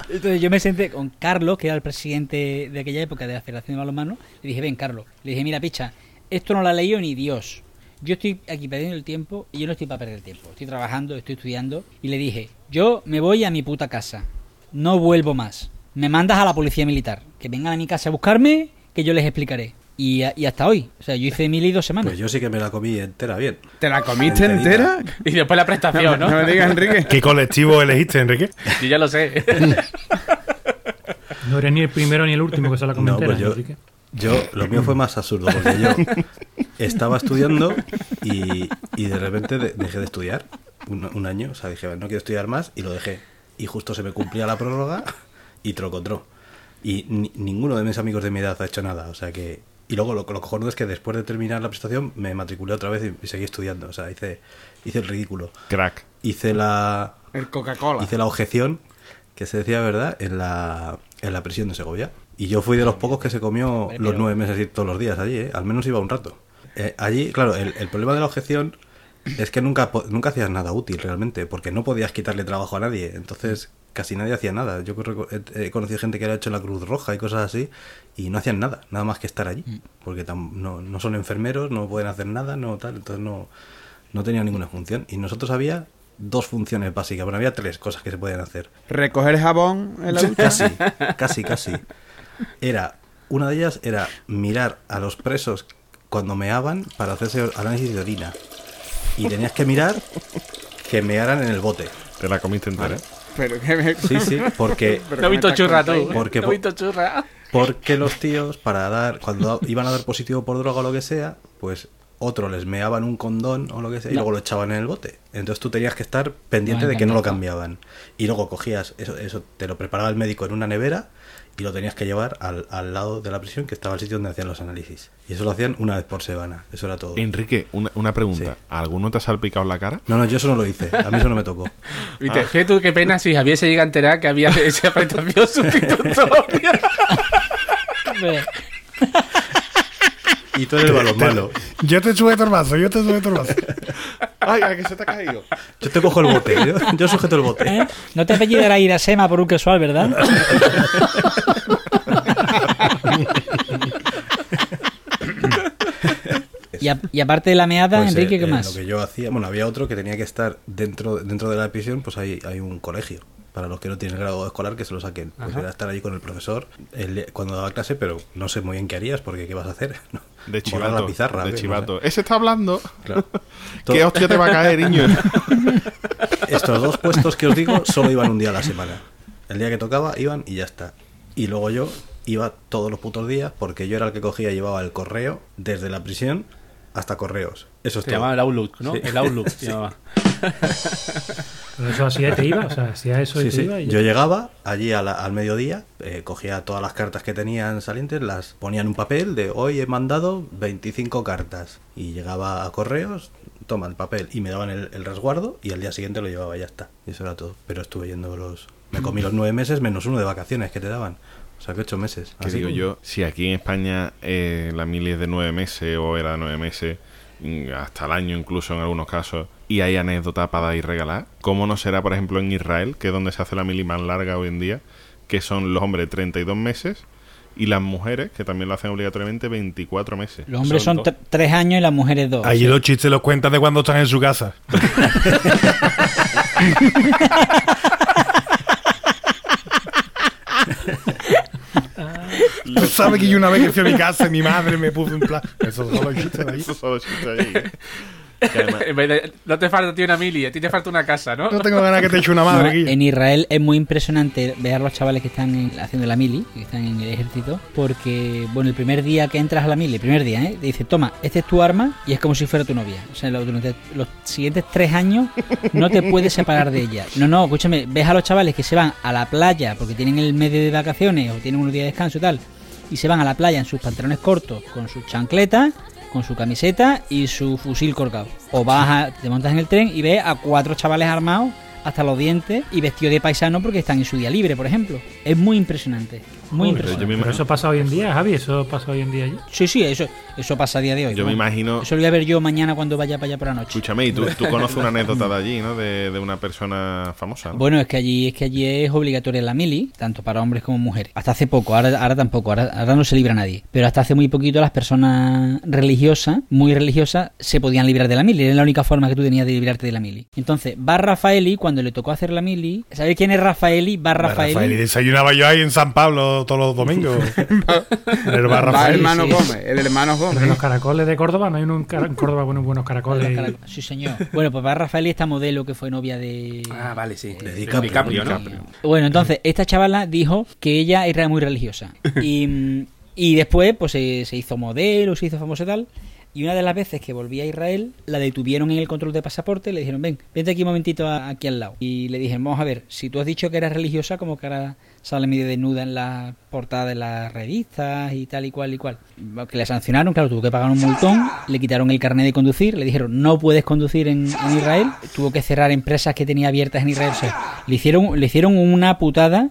entonces yo me senté con Carlos, que era el presidente de aquella época de la Federación de Balonmano, y dije, ven Carlos, le dije, mira picha, esto no lo ha leído ni Dios. Yo estoy aquí perdiendo el tiempo y yo no estoy para perder el tiempo. Estoy trabajando, estoy estudiando y le dije, yo me voy a mi puta casa. No vuelvo más. Me mandas a la policía militar. Que vengan a mi casa a buscarme, que yo les explicaré. Y, a- y hasta hoy. O sea, yo hice mil dos semanas. Pues yo sí que me la comí entera bien. ¿Te la comiste Enterita. entera? Y después la prestación, ¿no? No me digas, Enrique. ¿Qué colectivo elegiste, Enrique? Yo ya lo sé. No eres ni el primero ni el último que se la No, comentera. pues yo, así que- yo, lo mío fue más absurdo, porque yo estaba estudiando y, y de repente de- dejé de estudiar un, un año, o sea, dije, no quiero estudiar más y lo dejé. Y justo se me cumplía la prórroga y trocotro. Y ni- ninguno de mis amigos de mi edad ha hecho nada, o sea que... Y luego lo, lo cojonudo es que después de terminar la prestación me matriculé otra vez y, y seguí estudiando, o sea, hice, hice el ridículo. Crack. Hice la... El Coca-Cola. Hice la objeción que se decía verdad en la, en la prisión de Segovia. Y yo fui de los pocos que se comió los nueve meses y todos los días allí, ¿eh? al menos iba un rato. Eh, allí, claro, el, el problema de la objeción es que nunca, nunca hacías nada útil realmente, porque no podías quitarle trabajo a nadie. Entonces, casi nadie hacía nada. Yo que he, he conocido gente que lo ha hecho en la Cruz Roja y cosas así, y no hacían nada, nada más que estar allí. Porque tam- no, no son enfermeros, no pueden hacer nada, no tal, entonces no, no tenían ninguna función. Y nosotros había dos funciones básicas, bueno, había tres cosas que se podían hacer. ¿Recoger jabón en la ducha? Casi, casi, casi. Era, una de ellas era mirar a los presos cuando meaban para hacerse análisis de orina. Y tenías que mirar que mearan en el bote. Te la comiste entera. Pero que me... Sí, sí, porque, Pero No he visto churra tú. Porque No po- he visto churra. porque los tíos, para dar, cuando iban a dar positivo por droga o lo que sea, pues otro les meaban un condón o lo que sea y luego lo echaban en el bote. Entonces tú tenías que estar pendiente No, de que no lo cambiaban. Y luego cogías, eso, eso te lo preparaba el médico en una nevera y lo tenías que llevar al, al lado de la prisión, que estaba el sitio donde hacían los análisis. Y eso lo hacían una vez por semana. Eso era todo. Enrique, una, una pregunta. Sí. ¿Alguno te ha salpicado en la cara? No, no, yo eso no lo hice. A mí eso no me tocó. Viste, fíjate tú qué pena si Javier se llega a enterar que había esa prestación sustitutoria. Y tú eres el balonmano. Yo te sube torbazo, yo te sube torbazo. ¡Ay, a que se te ha caído! Yo te cojo el bote. Yo, yo sujeto el bote. ¿eh? No te apellidará Irasema por un casual, ¿verdad? y, a- y aparte de la meada, Pues, Enrique, eh, ¿qué eh, más? Lo que yo hacía, bueno, había otro que tenía que estar dentro, dentro de la prisión, pues hay, hay un colegio. Para los que no tienen grado escolar, que se lo saquen. Pues era estar allí con el profesor cuando daba clase, pero no sé muy bien qué harías, porque ¿qué vas a hacer? ¿No? De Borrar chivato. la pizarra. de ¿qué? No chivato. sé. Ese está hablando. Claro. ¿Qué hostia te va a caer, niño? Estos dos puestos que os digo solo iban un día a la semana. El día que tocaba iban y ya está. Y luego yo iba todos los putos días porque yo era el que cogía y llevaba el correo desde la prisión hasta correos. Eso es Se todo. llamaba el Outlook, ¿no? Sí. El Outlook se Sí. llamaba. Pero eso hacía y te iba, o sea, hacía eso y Sí, te sí. iba. Y ya. Yo llegaba allí a la- al mediodía, eh, cogía todas las cartas que tenían salientes, las ponía en un papel de hoy he mandado 25 cartas. Y llegaba a correos, toma el papel y me daban el, el resguardo y al día siguiente lo llevaba y ya está. Y eso era todo. Pero estuve yendo los... Me comí los nueve meses menos uno de vacaciones que te daban. O sea que ocho meses. Que digo yo, si aquí en España eh, la mili es de nueve meses o era de nueve meses, mm, hasta el año incluso en algunos casos, y hay anécdotas para dar y regalar, ¿cómo no será, por ejemplo, en Israel, que es donde se hace la mili más larga hoy en día, que son los hombres 32 meses y las mujeres, que también lo hacen obligatoriamente, 24 meses? Los hombres son tre- tres años y las mujeres dos. Allí los chistes los cuentas de cuando están en su casa. Tú sabes que yo una vez que fui a mi casa, mi madre me puso un plan. Esos son los chistes de ahí. Eso solo existe allí. ¿eh? Que además- En vez de- no te falta a ti una mili, a ti te falta una casa, ¿no? No tengo ganas que te eche una No, madre, Guille. en Israel es muy impresionante ver a los chavales que están en- haciendo la mili, que están en el ejército, porque, bueno, el primer día que entras a la mili, el primer día, ¿eh? Te dice, toma, este es tu arma y es como si fuera tu novia. O sea, durante los siguientes tres años no te puedes separar de ella. No, no, escúchame, ves a los chavales que se van a la playa porque tienen el medio de vacaciones o tienen unos días de descanso y tal, y se van a la playa en sus pantalones cortos, con sus chancletas, con su camiseta y su fusil colgado. O vas a, te montas en el tren y ves a cuatro chavales armados hasta los dientes y vestidos de paisano porque están en su día libre, por ejemplo. Es muy impresionante. Muy. Pero eso pasa hoy en día, Javi, eso pasa hoy en día allí. Sí, sí, eso, eso pasa a día de hoy. Yo me imagino- Eso lo voy a ver yo mañana cuando vaya para allá por la noche. Escúchame, y tú, tú conoces una anécdota de allí, ¿no? De, de una persona famosa. ¿no? Bueno, es que allí es que allí es obligatoria la mili, tanto para hombres como mujeres. Hasta hace poco, ahora, ahora tampoco, ahora, ahora no se libra nadie. Pero hasta hace muy poquito las personas religiosas, muy religiosas, se podían librar de la mili. Era la única forma que tú tenías de librarte de la mili. Entonces, va Rafaeli, cuando le tocó hacer la mili, ¿sabéis quién es Rafaeli? Va Rafaeli. Rafael, y desayunaba yo ahí en San Pablo todos los domingos. En el bar Va Rafael. hermano Sí. Gómez, el hermano Pero Gómez. en los caracoles de Córdoba, no hay uno en, en Córdoba con unos buenos caracoles. Sí, señor. Bueno, pues va Rafaeli, esta modelo que fue novia de... Ah, vale, sí. De DiCaprio, DiCaprio, ¿no? DiCaprio. Bueno, entonces, esta chavala dijo que ella era muy religiosa. Y, y después, pues se, se hizo modelo, se hizo famosa y tal. Y una de las veces que volví a Israel, la detuvieron en el control de pasaporte y le dijeron, ven, vente aquí un momentito a- aquí al lado. Y le dijeron, vamos a ver, si tú has dicho que eras religiosa, como que ahora sale medio desnuda en la portada de las revistas y tal y cual y cual. Que le sancionaron, claro, tuvo que pagar un montón, le quitaron el carnet de conducir, le dijeron, no puedes conducir en, en Israel, tuvo que cerrar empresas que tenía abiertas en Israel. O sea, le hicieron, le hicieron una putada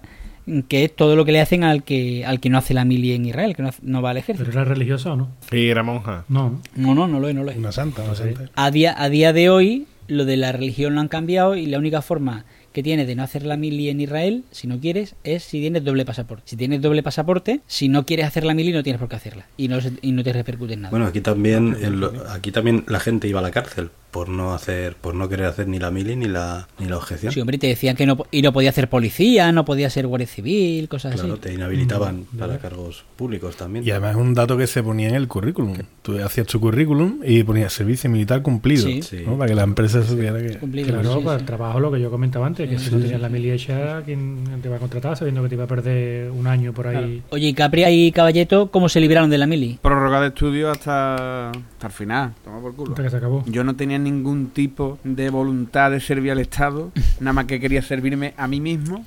que es todo lo que le hacen al que al que no hace la mili en Israel, que no, hace- no va al ejército. ¿Pero era religiosa o no? Y era monja. No, no. No, no, no lo es, no lo es. Una santa, una santa. A día, a día de hoy, lo de la religión lo han cambiado y la única forma que tienes de no hacer la mili en Israel, si no quieres, es si tienes doble pasaporte. Si tienes doble pasaporte, si no quieres hacer la mili, no tienes por qué hacerla. Y no, se- y no te repercute en nada. Bueno, aquí también, en lo- aquí también la gente iba a la cárcel por no hacer, por no querer hacer ni la mili ni la ni la objeción. Sí, hombre, te decían que no, y no podía ser policía, no podía ser guardia civil, cosas Claro, así. te inhabilitaban Mm, para cargos públicos también. Y además es un dato que se ponía en el currículum. Tú hacías tu currículum y ponías servicio militar cumplido. Sí. Sí. ¿no? Para que la empresa supiera que. Cumplido, Claro, sí, para sí. el trabajo, lo que yo comentaba antes, que si no tenías la mili hecha, ¿quién te va a contratar sabiendo que te iba a perder un año por ahí? Oye, y Capri y Caballeto, ¿cómo se libraron de la mili? Prórroga de estudio hasta, hasta el final. Toma por culo. Hasta que se acabó. Yo no tenía ningún tipo de voluntad de servir al Estado, nada más que quería servirme a mí mismo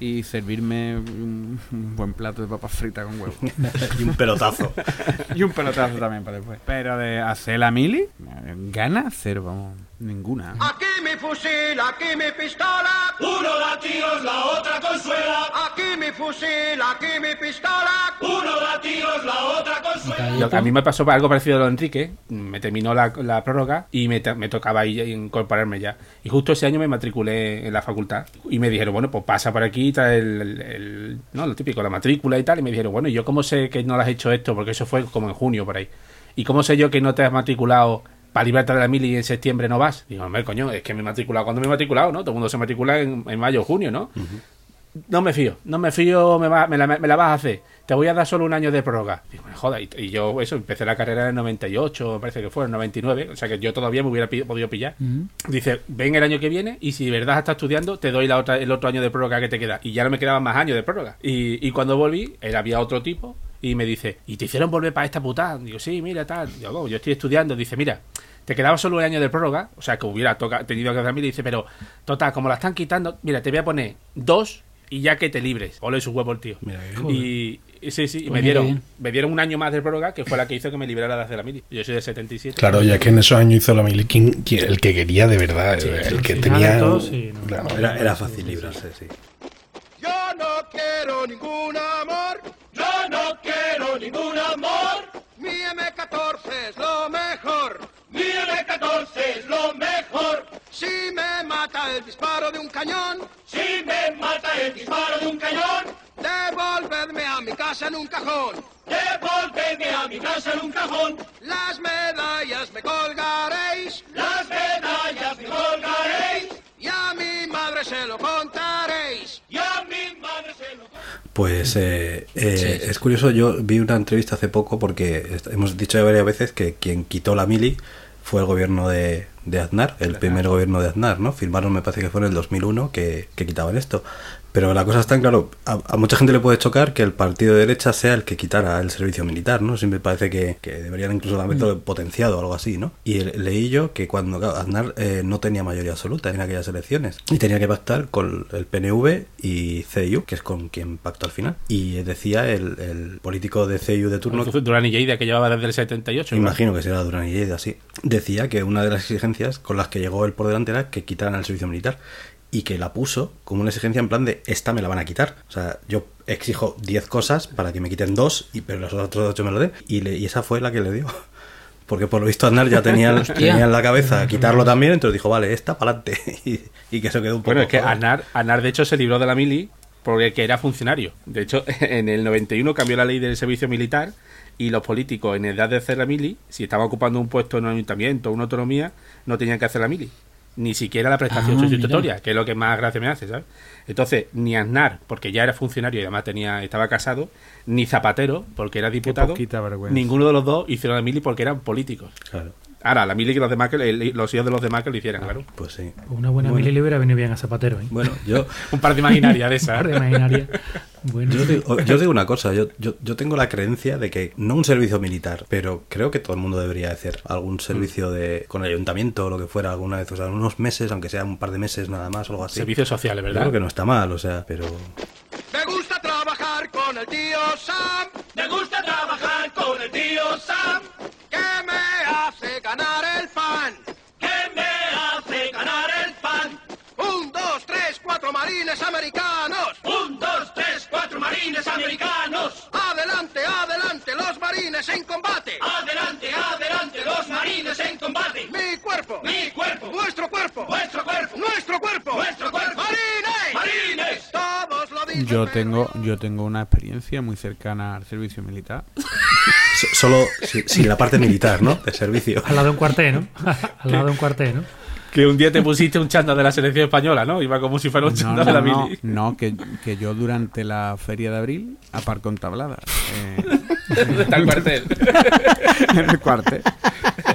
y servirme un, un buen plato de papas fritas con huevo. y un pelotazo. y un pelotazo también para después. Pero de hacer la mili, gana cero, vamos, ninguna. Aquí mi fusil, aquí mi pistola. Uno da tiros, la otra consuela. Aquí mi fusil, aquí mi pistola. Uno da tiros, la otra consuela. Lo- a mí me pasó algo parecido a lo de Enrique. Me terminó la, la prórroga y me, me tocaba ahí incorporarme ya. Y justo ese año me matriculé en la facultad. Y me dijeron, bueno, pues pasa por aquí, trae el, el- el- no, lo típico, la matrícula y tal. Y me dijeron, bueno, ¿y yo cómo sé que no lo has hecho esto? Porque eso fue como en junio por ahí. ¿Y cómo sé yo que no te has matriculado para librarte de la mili y en septiembre no vas? Digo, hombre, coño, es que me he matriculado cuando me he matriculado, ¿no? Todo el mundo se matricula en, en mayo o junio, ¿no? No me fío, no me fío, me, va- me la, me la vas a hacer. Te voy a dar solo un año de prórroga. Digo, joda, y, y yo eso, empecé la carrera en el 98, me parece que fue, en el 99, o sea que yo todavía me hubiera podido pillar. Dice, ven el año que viene y si de verdad estás estudiando, te doy la otra, el otro año de prórroga que te queda. Y ya no me quedaban más años de prórroga. Y, y cuando volví, él había otro tipo y me dice, ¿y te hicieron volver para esta putada? Digo, sí, mira, tal. Digo, "No, yo estoy estudiando. Dice, mira, te quedaba solo un año de prórroga, o sea que hubiera toca- tenido que hacer mil. Y dice, pero, total, como la están quitando, mira, te voy a poner dos y ya que te libres. Ole su huevo el tío. Mira, Y, y sí, sí, y me dieron, me dieron un año más de prórroga, que fue la que hizo que me librara de hacer la mili. Yo soy de 77. Claro, ya que en esos años hizo la mili, ¿quién- quién- el que quería de verdad, el que tenía. de todo, sí, no. Claro. Era, era fácil librarse, sí. No quiero ningún amor. Yo no quiero ningún amor. Mi M14 es lo mejor. Mi M14 es lo mejor. Si me mata el disparo de un cañón. Si me mata el disparo de un cañón. Devolvedme a mi casa en un cajón. Devolvedme a mi casa en un cajón. Las medallas me colgaréis. Las medallas me colgaréis. Y a mi madre se lo contaréis. Pues eh, eh, es curioso, yo vi una entrevista hace poco porque hemos dicho ya varias veces que quien quitó la mili fue el gobierno de, de Aznar, el primer gobierno de Aznar, ¿no? Firmaron, me parece que fue en el 2001 que, que quitaban esto. Pero la cosa está en claro, a, a mucha gente le puede chocar que el partido de derecha sea el que quitara el servicio militar, ¿no? Siempre parece que, que deberían incluso haberlo potenciado o algo así, ¿no? Y el- leí yo que cuando claro, Aznar eh, no tenía mayoría absoluta en aquellas elecciones y tenía que pactar con el PNV y CDU, que es con quien pactó al final. Y decía el, el político de CDU de turno, Durán y Lleida, que llevaba desde el 78. ¿no? imagino que será Durán y Lleida, sí, decía que una de las exigencias con las que llegó él por delante era que quitaran el servicio militar. Y que la puso como una exigencia en plan de esta me la van a quitar. O sea, yo exijo 10 cosas para que me quiten dos, y, pero los otros 8 me lo den. Y, le- y esa fue la que le dio. Porque por lo visto Aznar ya tenía, tenía en la cabeza quitarlo también, entonces dijo, vale, esta para adelante. Y, y que eso quedó un poco. Bueno, es que. Aznar, Aznar, de hecho, se libró de la mili porque que era funcionario. De hecho, en el 91 cambió la ley del servicio militar y los políticos en edad de hacer la mili, si estaban ocupando un puesto en un ayuntamiento o una autonomía, no tenían que hacer la mili. Ni siquiera la prestación Ah, sustitutoria, mira. que es lo que más gracia me hace, ¿sabes? Entonces, ni Aznar, porque ya era funcionario y además tenía, estaba casado, ni Zapatero, porque era diputado, ninguno de los dos hicieron la mili porque eran políticos. Claro. Ahora, la mili que los demás, los hijos de los demás que lo hicieran, claro. Pues sí. Una buena Bueno. mili le hubiera venido bien a Zapatero, ¿eh? Bueno, yo. Un par de imaginarias de Un esas. par de imaginarias. Bueno. Yo digo, yo digo una cosa, yo, yo, yo tengo la creencia de que no un servicio militar, pero creo que todo el mundo debería hacer algún servicio de con el ayuntamiento o lo que fuera alguna vez, o sea, unos meses, aunque sea un par de meses nada más o algo así. Servicios sociales, ¿verdad? Creo que no está mal, o sea, pero Me gusta trabajar con el tío Sam. Me gusta trabajar con el tío Sam. Marines americanos. Un, dos, tres, cuatro marines americanos. Adelante, adelante, los marines en combate. Adelante, adelante, los marines en combate. Mi cuerpo. Mi cuerpo. Vuestro cuerpo. Vuestro cuerpo. Nuestro cuerpo. Nuestro cuerpo. Marines. Marines. Todos lo dicen. Yo tengo, yo tengo una experiencia muy cercana al servicio militar. so- solo si- sin la parte militar, ¿no? De servicio. Al lado de un cuartel, ¿no? Al lado de un cuartel, ¿no? Que un día te pusiste un chándal de la selección española, ¿no? Iba como si fuera un No, chándal no, de la no, mili. no, que, que yo durante la feria de abril aparco en tablada. Eh, ¿Dónde está el cuartel? en el cuartel.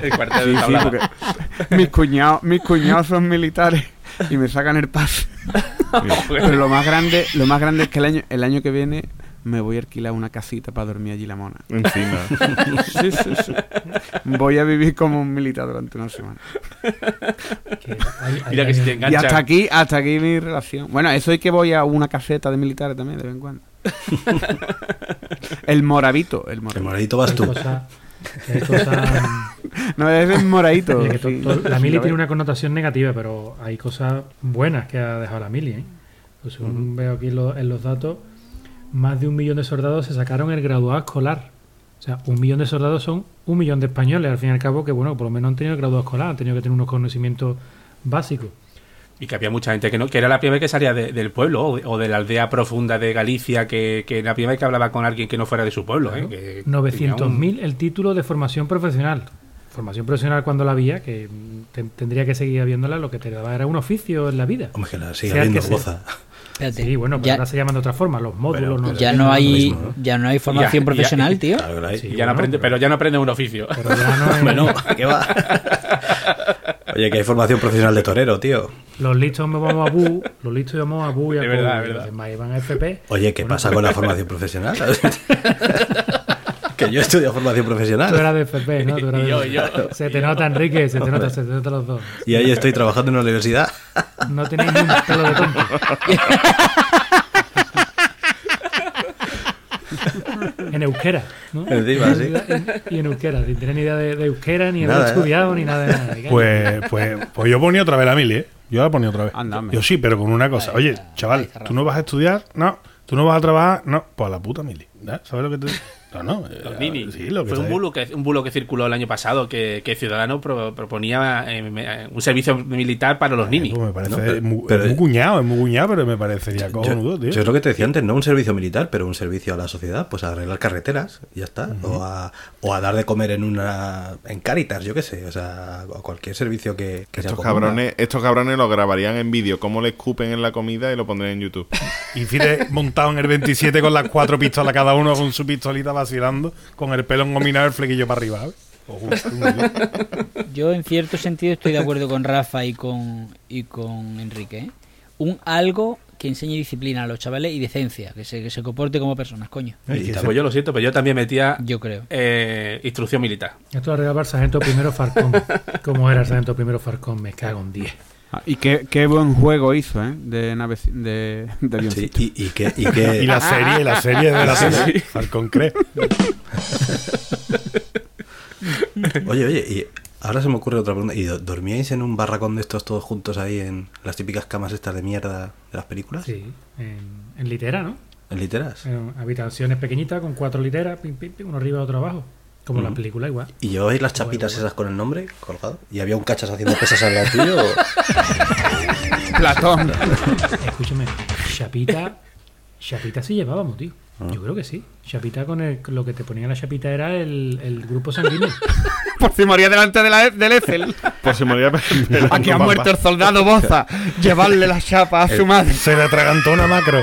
El cuartel Sí, de sí, tablada. porque mis cuñados, mis cuñados son militares y me sacan el pase. Pero lo más grande, lo más grande es que el año, el año que viene me voy a alquilar una casita para dormir allí la mona. Encima. Sí, sí, sí. Voy a vivir como un militar durante una semana. Mira que si te Y enganchas. hasta aquí, hasta aquí mi relación. Bueno, eso es que voy a una caseta de militares también de vez en cuando. el moravito, el moravito. El moradito vas tú. Cosas- No, es el moradito. Que sí. to- la mili tiene una connotación negativa, pero hay cosas buenas que ha dejado la mili. ¿eh? Pues según veo aquí lo- en los datos, más de un millón de soldados se sacaron el graduado escolar. O sea, un millón de soldados son un millón de españoles, al fin y al cabo, que bueno, por lo menos han tenido el graduado escolar, han tenido que tener unos conocimientos básicos. Y que había mucha gente que no, que era la primera vez que salía de- del pueblo o de, o de la aldea profunda de Galicia, que, que la primera vez que hablaba con alguien que no fuera de su pueblo. ¿eh? Tenía un- 900.000 el título de formación profesional. Formación profesional cuando la había, que ten- tendría que seguir habiéndola, lo que te daba era un oficio en la vida. Hombre, que la sigue habiendo, sea. Espérate, Sí, bueno, pero ya, ahora se llaman de otra forma, los módulos. no ya no lo hay mismo, ¿no? ya no hay formación Ya- ya- profesional, tío. Claro que la hay. Sí, ya no bueno, aprende, pero- pero ya no aprende un oficio. Pero ya no Bueno, ¿a qué va? Oye, que hay formación profesional de torero, tío. Los listos me vamos a Bu, los listos vamos a Bu y a Es verdad, Cobu, es verdad. los demás iban a FP. Oye, ¿qué Bueno, pasa con la formación profesional? que yo estudio formación Tú profesional. eras de FP, ¿no? Tú eras Y de- yo, yo. Se te nota, Enrique, se te nota, se te nota los dos. Y ahí estoy trabajando en una universidad. No tenéis ni un pelo de tonto. en euskera, ¿no? Encima, sí. Y en euskera, sin tener ni idea de, de euskera, ni haber ¿eh? estudiado, ni nada de nada. Pues, pues, pues yo ponía otra vez la mili, ¿eh? Yo la ponía otra vez. Anda, hombre. Yo sí, pero con una cosa. Oye, chaval, ¿tú no vas a estudiar? No. ¿Tú no vas a trabajar? No. Pues a la puta mili. ¿Sabes lo que te digo? No, no. eh, Los mini. Sí, lo que Fue un bulo, que, un bulo que circuló el año pasado que, que Ciudadano pro- proponía eh, un servicio militar para los ninis. Pues me parece No, muy, pero- es muy cuñado, es muy cuñado, pero me parecería cojonudo, tío. yo es lo que te decía antes, no un servicio militar, pero un servicio a la sociedad, pues a arreglar carreteras, ya está. o, a, o a dar de comer en una en Cáritas, yo qué sé, o sea, o cualquier servicio que, Estos cabrones, estos cabrones lo grabarían en vídeo, cómo le escupen en la comida y lo pondrían en YouTube. Y Fide montado en el 27 con las cuatro pistolas cada uno con su pistolita vacilando, con el pelo engominado y el flequillo para arriba. Yo en cierto sentido estoy de acuerdo con Rafa y con y con Enrique. ¿eh? Un algo que enseñe disciplina a los chavales y decencia, que se, que se comporte como personas, coño. Y Pues yo lo siento, pero yo también metía Yo creo. eh, instrucción militar. Esto lo regalaba el sargento primero Farcón. ¿Cómo era el sargento primero Farcón? Me cago en 10. Ah, y qué, qué buen juego hizo, ¿eh? De nave de, de sí, avioncito. y, y que, y que- Y la serie, la serie de la serie. Falcon cree. Oye, oye, y Ahora se me ocurre otra pregunta. ¿Y do- dormíais en un barracón de estos todos juntos ahí en las típicas camas estas de mierda de las películas? Sí, en, en litera, ¿no? ¿En literas? En habitaciones pequeñitas con cuatro literas, pim, pim, pim, uno arriba, otro abajo. Como en la película, igual. ¿Y llevabais las chapitas esas con el nombre colgado? ¿Y había un cachas haciendo pesas al lado tuyo? o- Platón. Escúchame, Chapita. Chapita sí llevábamos, tío. Ah. Yo creo que sí. Chapita con el, lo que te ponía la chapita era el, el grupo sanguíneo. Por si moría delante de la, del Excel. Por si moría Aquí ha papá. muerto el soldado Boza. Llevarle la chapa a su madre. Se le atragantó una macro.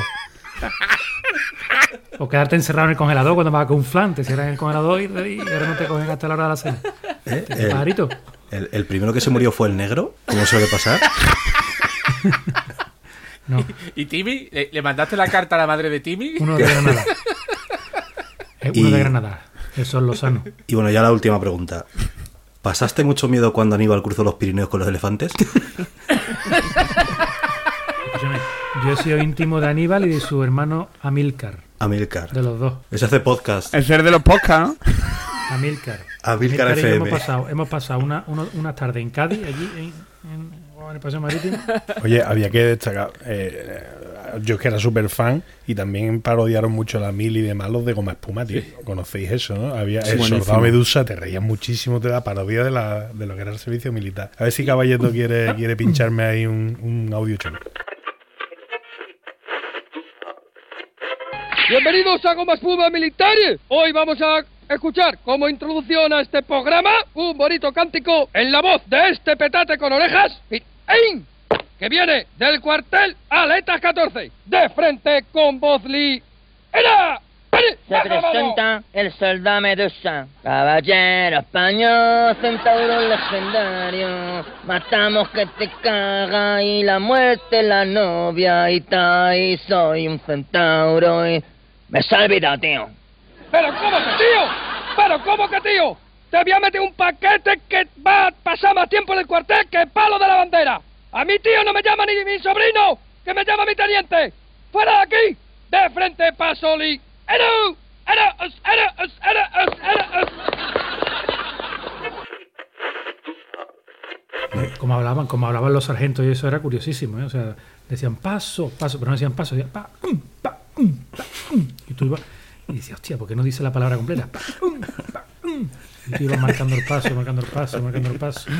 O quedarte encerrado en el congelador cuando vas con un flan, te cierran en el congelador y, y ahora no te cogen hasta la hora de la cena. ¿Eh? Te- El- pajarito. El, el primero que se murió fue el negro, como suele pasar. No, ¿Y Timmy? ¿Le, le mandaste la carta a la madre de Timmy? uno de Granada. Es uno Y- de Granada. Eso es Lozano. Y bueno, ya la última pregunta. ¿Pasaste mucho miedo cuando Aníbal cruzó los Pirineos con los elefantes? Yo he sido íntimo de Aníbal y de su hermano Amílcar. Amilcar. De los dos. Ese hace podcast. El ser de los podcasts. Amílcar y yo FM. hemos pasado, hemos pasado una, una tarde en Cádiz, allí en, en- en el Paseo Marítimo. Oye, había que destacar. eh, yo es que era súper fan y también parodiaron mucho la mil y demás los de Goma Espuma, tío. Conocéis eso, ¿no? Había Sí, el buenísimo. soldado Medusa, te reías muchísimo de la parodia de, la, de lo que era el servicio militar. A ver si Caballeto quiere, quiere pincharme ahí un, un audio chulo. Bienvenidos a Goma Espuma Militares. Hoy vamos a escuchar como introducción a este programa un bonito cántico en la voz de este petate con orejas, que viene del cuartel Aletas 14, de frente con voz li... ¡Era! Se presenta el soldado Medusa, caballero español, centauro legendario. Matamos que te caga y la muerte la novia y tal. Y soy un centauro y me se ha olvidado, tío. ¿Pero cómo que tío? ¿Pero cómo que tío? Te voy a meter un paquete que va a pasar más tiempo en el cuartel que el palo de la bandera. A mi tío no me llama ni mi sobrino, que me llama mi teniente. ¡Fuera de aquí! ¡De frente, Pasoli! ¡Eru! ¡Eru! ¡Eru! ¡Eru! ¡Eru! ¡Us! Como hablaban, como hablaban los sargentos y eso era curiosísimo, ¿eh? O sea, decían paso, paso, pero no decían paso, decían pa, um. Y tú ibas y decías, hostia, ¿por qué no dice la palabra completa? Y tú ibas marcando el paso, marcando el paso, marcando el paso.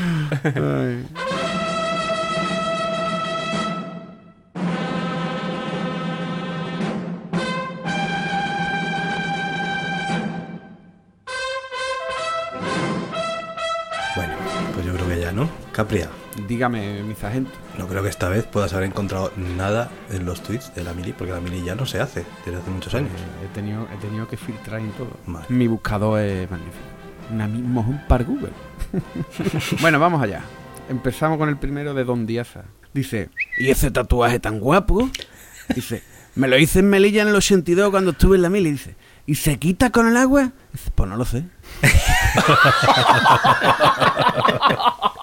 Capria, Dígame, mi sargento. no creo que esta vez puedas haber encontrado nada en los tweets de la mili, porque la mili ya no se hace desde hace muchos años. Eh, He tenido, he tenido que filtrar y todo. Vale. Mi buscador es magnífico. Una mismo un par Google. bueno, vamos allá. Empezamos con el primero de Don Diaza. Dice, ¿y ese tatuaje tan guapo? Dice, me lo hice en Melilla en el 82 cuando estuve en la mili. Dice, ¿y se quita con el agua? Dice, pues no lo sé.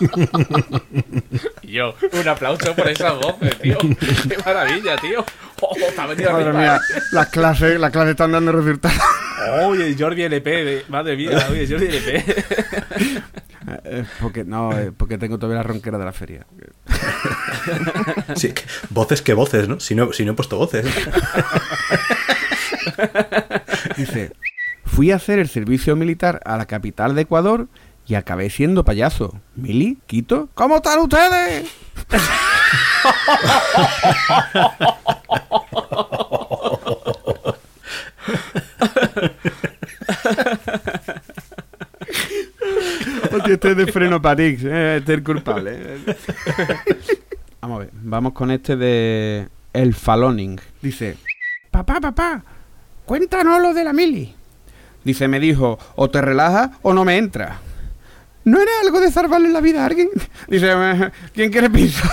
Y yo, un aplauso por esas voces, tío. Qué maravilla, tío. Oh, venido Madre arriba, mía, eh. las clases, las clases están dando resultados. Oye, Jordi LP, de- madre mía, oye, Jordi LP. Eh, porque, no, eh, porque tengo todavía la ronquera de la feria. Sí, voces que voces, ¿no? Si no, si no he puesto voces. Dice, fui a hacer el servicio militar a la capital de Ecuador y acabé siendo payaso. Mili, Quito, ¿cómo están ustedes? Oye, este es de freno París, eh, este es el culpable. eh. Vamos a ver, vamos con este de El Faloning. Dice, papá, papá, cuéntanos lo de la mili. Dice, me dijo, o te relajas o no me entra. ¿No era algo de salvarle la vida a alguien? Dice, "Eh, ¿quién quiere piso?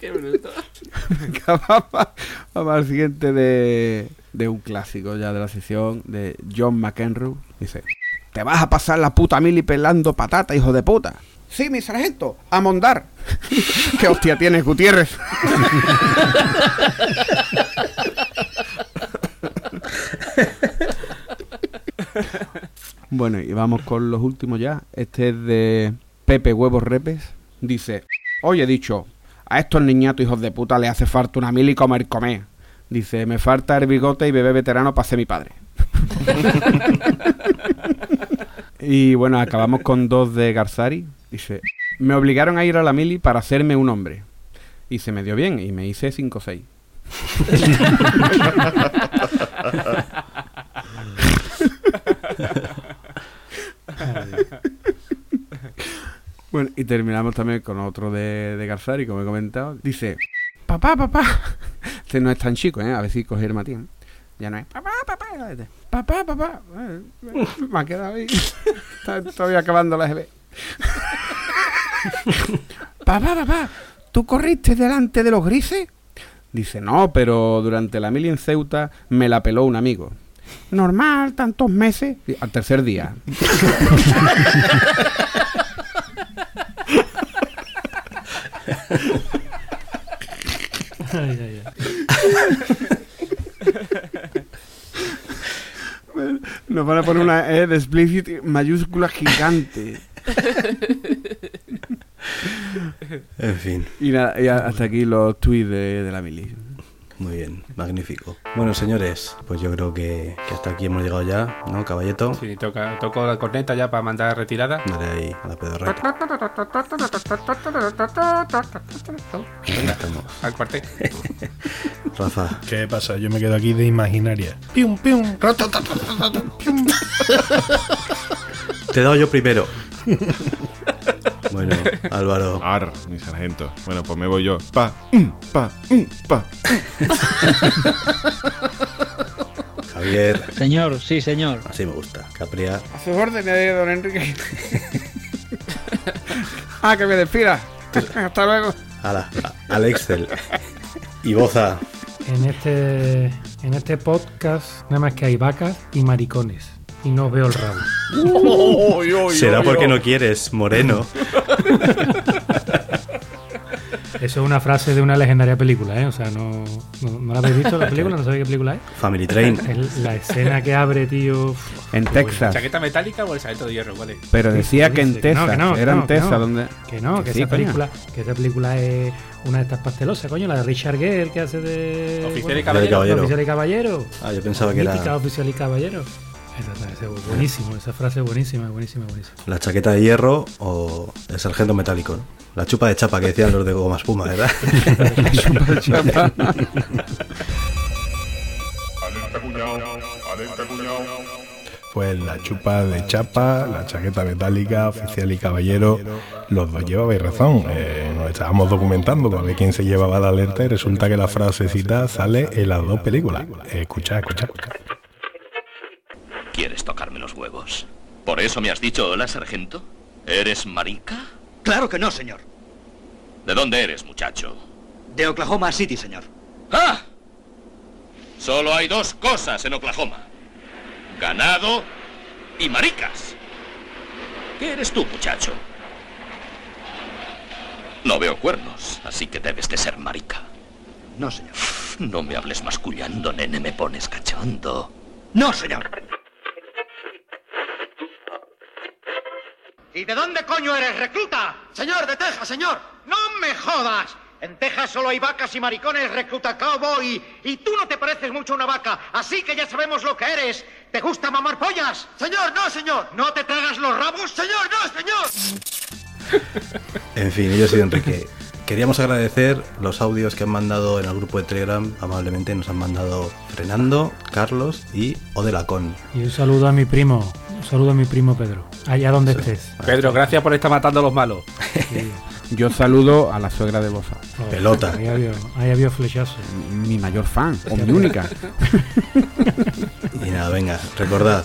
Qué bruto. vamos al siguiente de, de un clásico ya de la sesión de John McEnroe. Dice, te vas a pasar la puta mili pelando patata, hijo de puta. Sí, mi sargento, a mondar. ¿Qué hostia tienes, Gutiérrez? bueno, y vamos con los últimos ya. Este es de Pepe Huevos Repes. Dice, hoy he dicho, a estos niñatos hijos de puta le hace falta una mil y comer comer. Dice, me falta el bigote y bebé veterano para ser mi padre. y bueno, acabamos con dos de Garzari. Dice, me obligaron a ir a la mili para hacerme un hombre. Y se me dio bien y me hice 5 o 6. Bueno, y terminamos también con otro de, de Garzari, como he comentado. Dice, papá, papá. Este no es tan chico, ¿eh? A ver si coger Matías. Ya no es. Papá, papá. Papá, papá. Eh, eh, Me ha quedado ahí. Estoy acabando la GB. papá, papá. ¿Tú corriste delante de los grises? Dice, no, pero durante la mili en Ceuta me la peló un amigo. Normal, tantos meses. Al tercer día. Ay, ay, ay. Nos van a poner una E de explicit mayúscula gigante. En fin. Y, nada, y hasta aquí los tweets de, de la mili. Muy bien, magnífico. Bueno, señores, pues yo creo que, que hasta aquí hemos llegado ya, ¿no, caballeto? Sí, toca, toco la corneta ya para mandar retirada. Dale ahí a la pedorreta. Al cuartel. Rafa. ¿Qué pasa? Yo me quedo aquí de imaginaria. Pium, pium. Pium. Te he dado yo primero. Bueno, Álvaro. Ar, mi sargento. Bueno, pues me voy yo. Pa, mm, pa, mm, pa. Javier. Señor, sí, señor. Así me gusta. Capria. A sus órdenes, de don Enrique. ah, que me despida. Hasta luego. Ala, a- al Excel. Y Boza. En este, en este podcast nada más que hay vacas y maricones. Y no veo el rabo. Será porque no quieres, Moreno. Eso es una frase de una legendaria película, ¿eh? O sea, no, no, ¿no la habéis visto la película? ¿No sabéis qué película es? Family Train. Es la escena que abre, tío. En Texas. ¿Chaqueta metálica o el salto de hierro? ¿Cuál es? Pero decía que en dice que no, Texas. que no, Era en Texas no. donde. Que no, que, sí, esa coño. película, que esa película es una de estas pastelosas, coño, la de Richard Gere que hace de Oficial y Caballero. caballero. Oficial y caballero. Ah, yo pensaba que era oficial y caballero. Esa, esa es buenísimo, esa frase es buenísima, buenísima, buenísima. la chaqueta de hierro o el sargento metálico, ¿no? La chupa de chapa que decían los de goma espuma, ¿verdad? La chupa de chapa. Pues la chupa de chapa, la chaqueta metálica, oficial y caballero, los dos llevabais razón. Eh, nos estábamos documentando para ver quién se llevaba la alerta y resulta que la frasecita sale en las dos películas. Eh, escucha, escucha, escucha. ¿Quieres tocarme los huevos? ¿Por eso me has dicho hola, sargento? ¿Eres marica? Claro que no, señor. ¿De dónde eres, muchacho? De Oklahoma City, señor. ¡Ah! Solo hay dos cosas en Oklahoma. Ganado y maricas. ¿Qué eres tú, muchacho? No veo cuernos, así que debes de ser marica. No, señor. No me hables mascullando, nene, me pones cachondo. No, señor. ¿Y de dónde coño eres, recluta? Señor, de Texas, señor. No me jodas. En Texas solo hay vacas y maricones, recluta cowboy. Y tú no te pareces mucho a una vaca, así que ya sabemos lo que eres. ¿Te gusta mamar pollas? Señor, no, señor. ¿No te tragas los rabos? Señor, no, señor. En fin, yo soy Enrique. Queríamos agradecer los audios que han mandado en el grupo de Telegram. Amablemente nos han mandado Frenando, Carlos y Odelacón. Y un saludo a mi primo, un saludo a mi primo Pedro, allá donde estés. Pedro, gracias por estar matando a los malos. Yo saludo a la suegra de Boza. Pelota. Ahí había, ahí había flechazo. Mi mayor fan, o mi única. Y nada, venga, recordad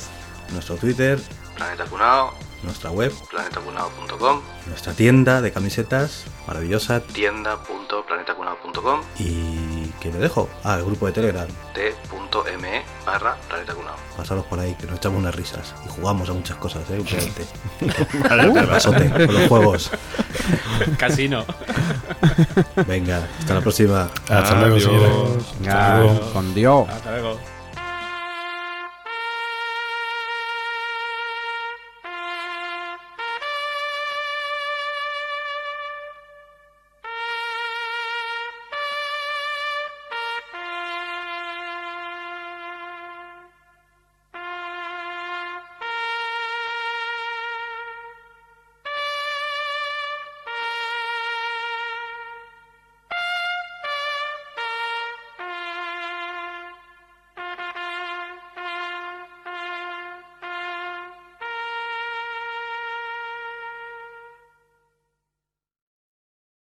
nuestro Twitter, Planeta Cunao, nuestra web, planetacunao.com, nuestra tienda de camisetas maravillosa tienda.planetacunao.com. y que me dejo. Ah, el grupo de Telegram. t.me barra Planeta Cunao. Pasaros por ahí, que nos echamos unas risas. Y jugamos a muchas cosas, ¿eh? Últimamente. Uh, con los juegos. Casino. Venga, hasta la próxima. Hasta luego, Adiós. señores. Venga, con Dios. Hasta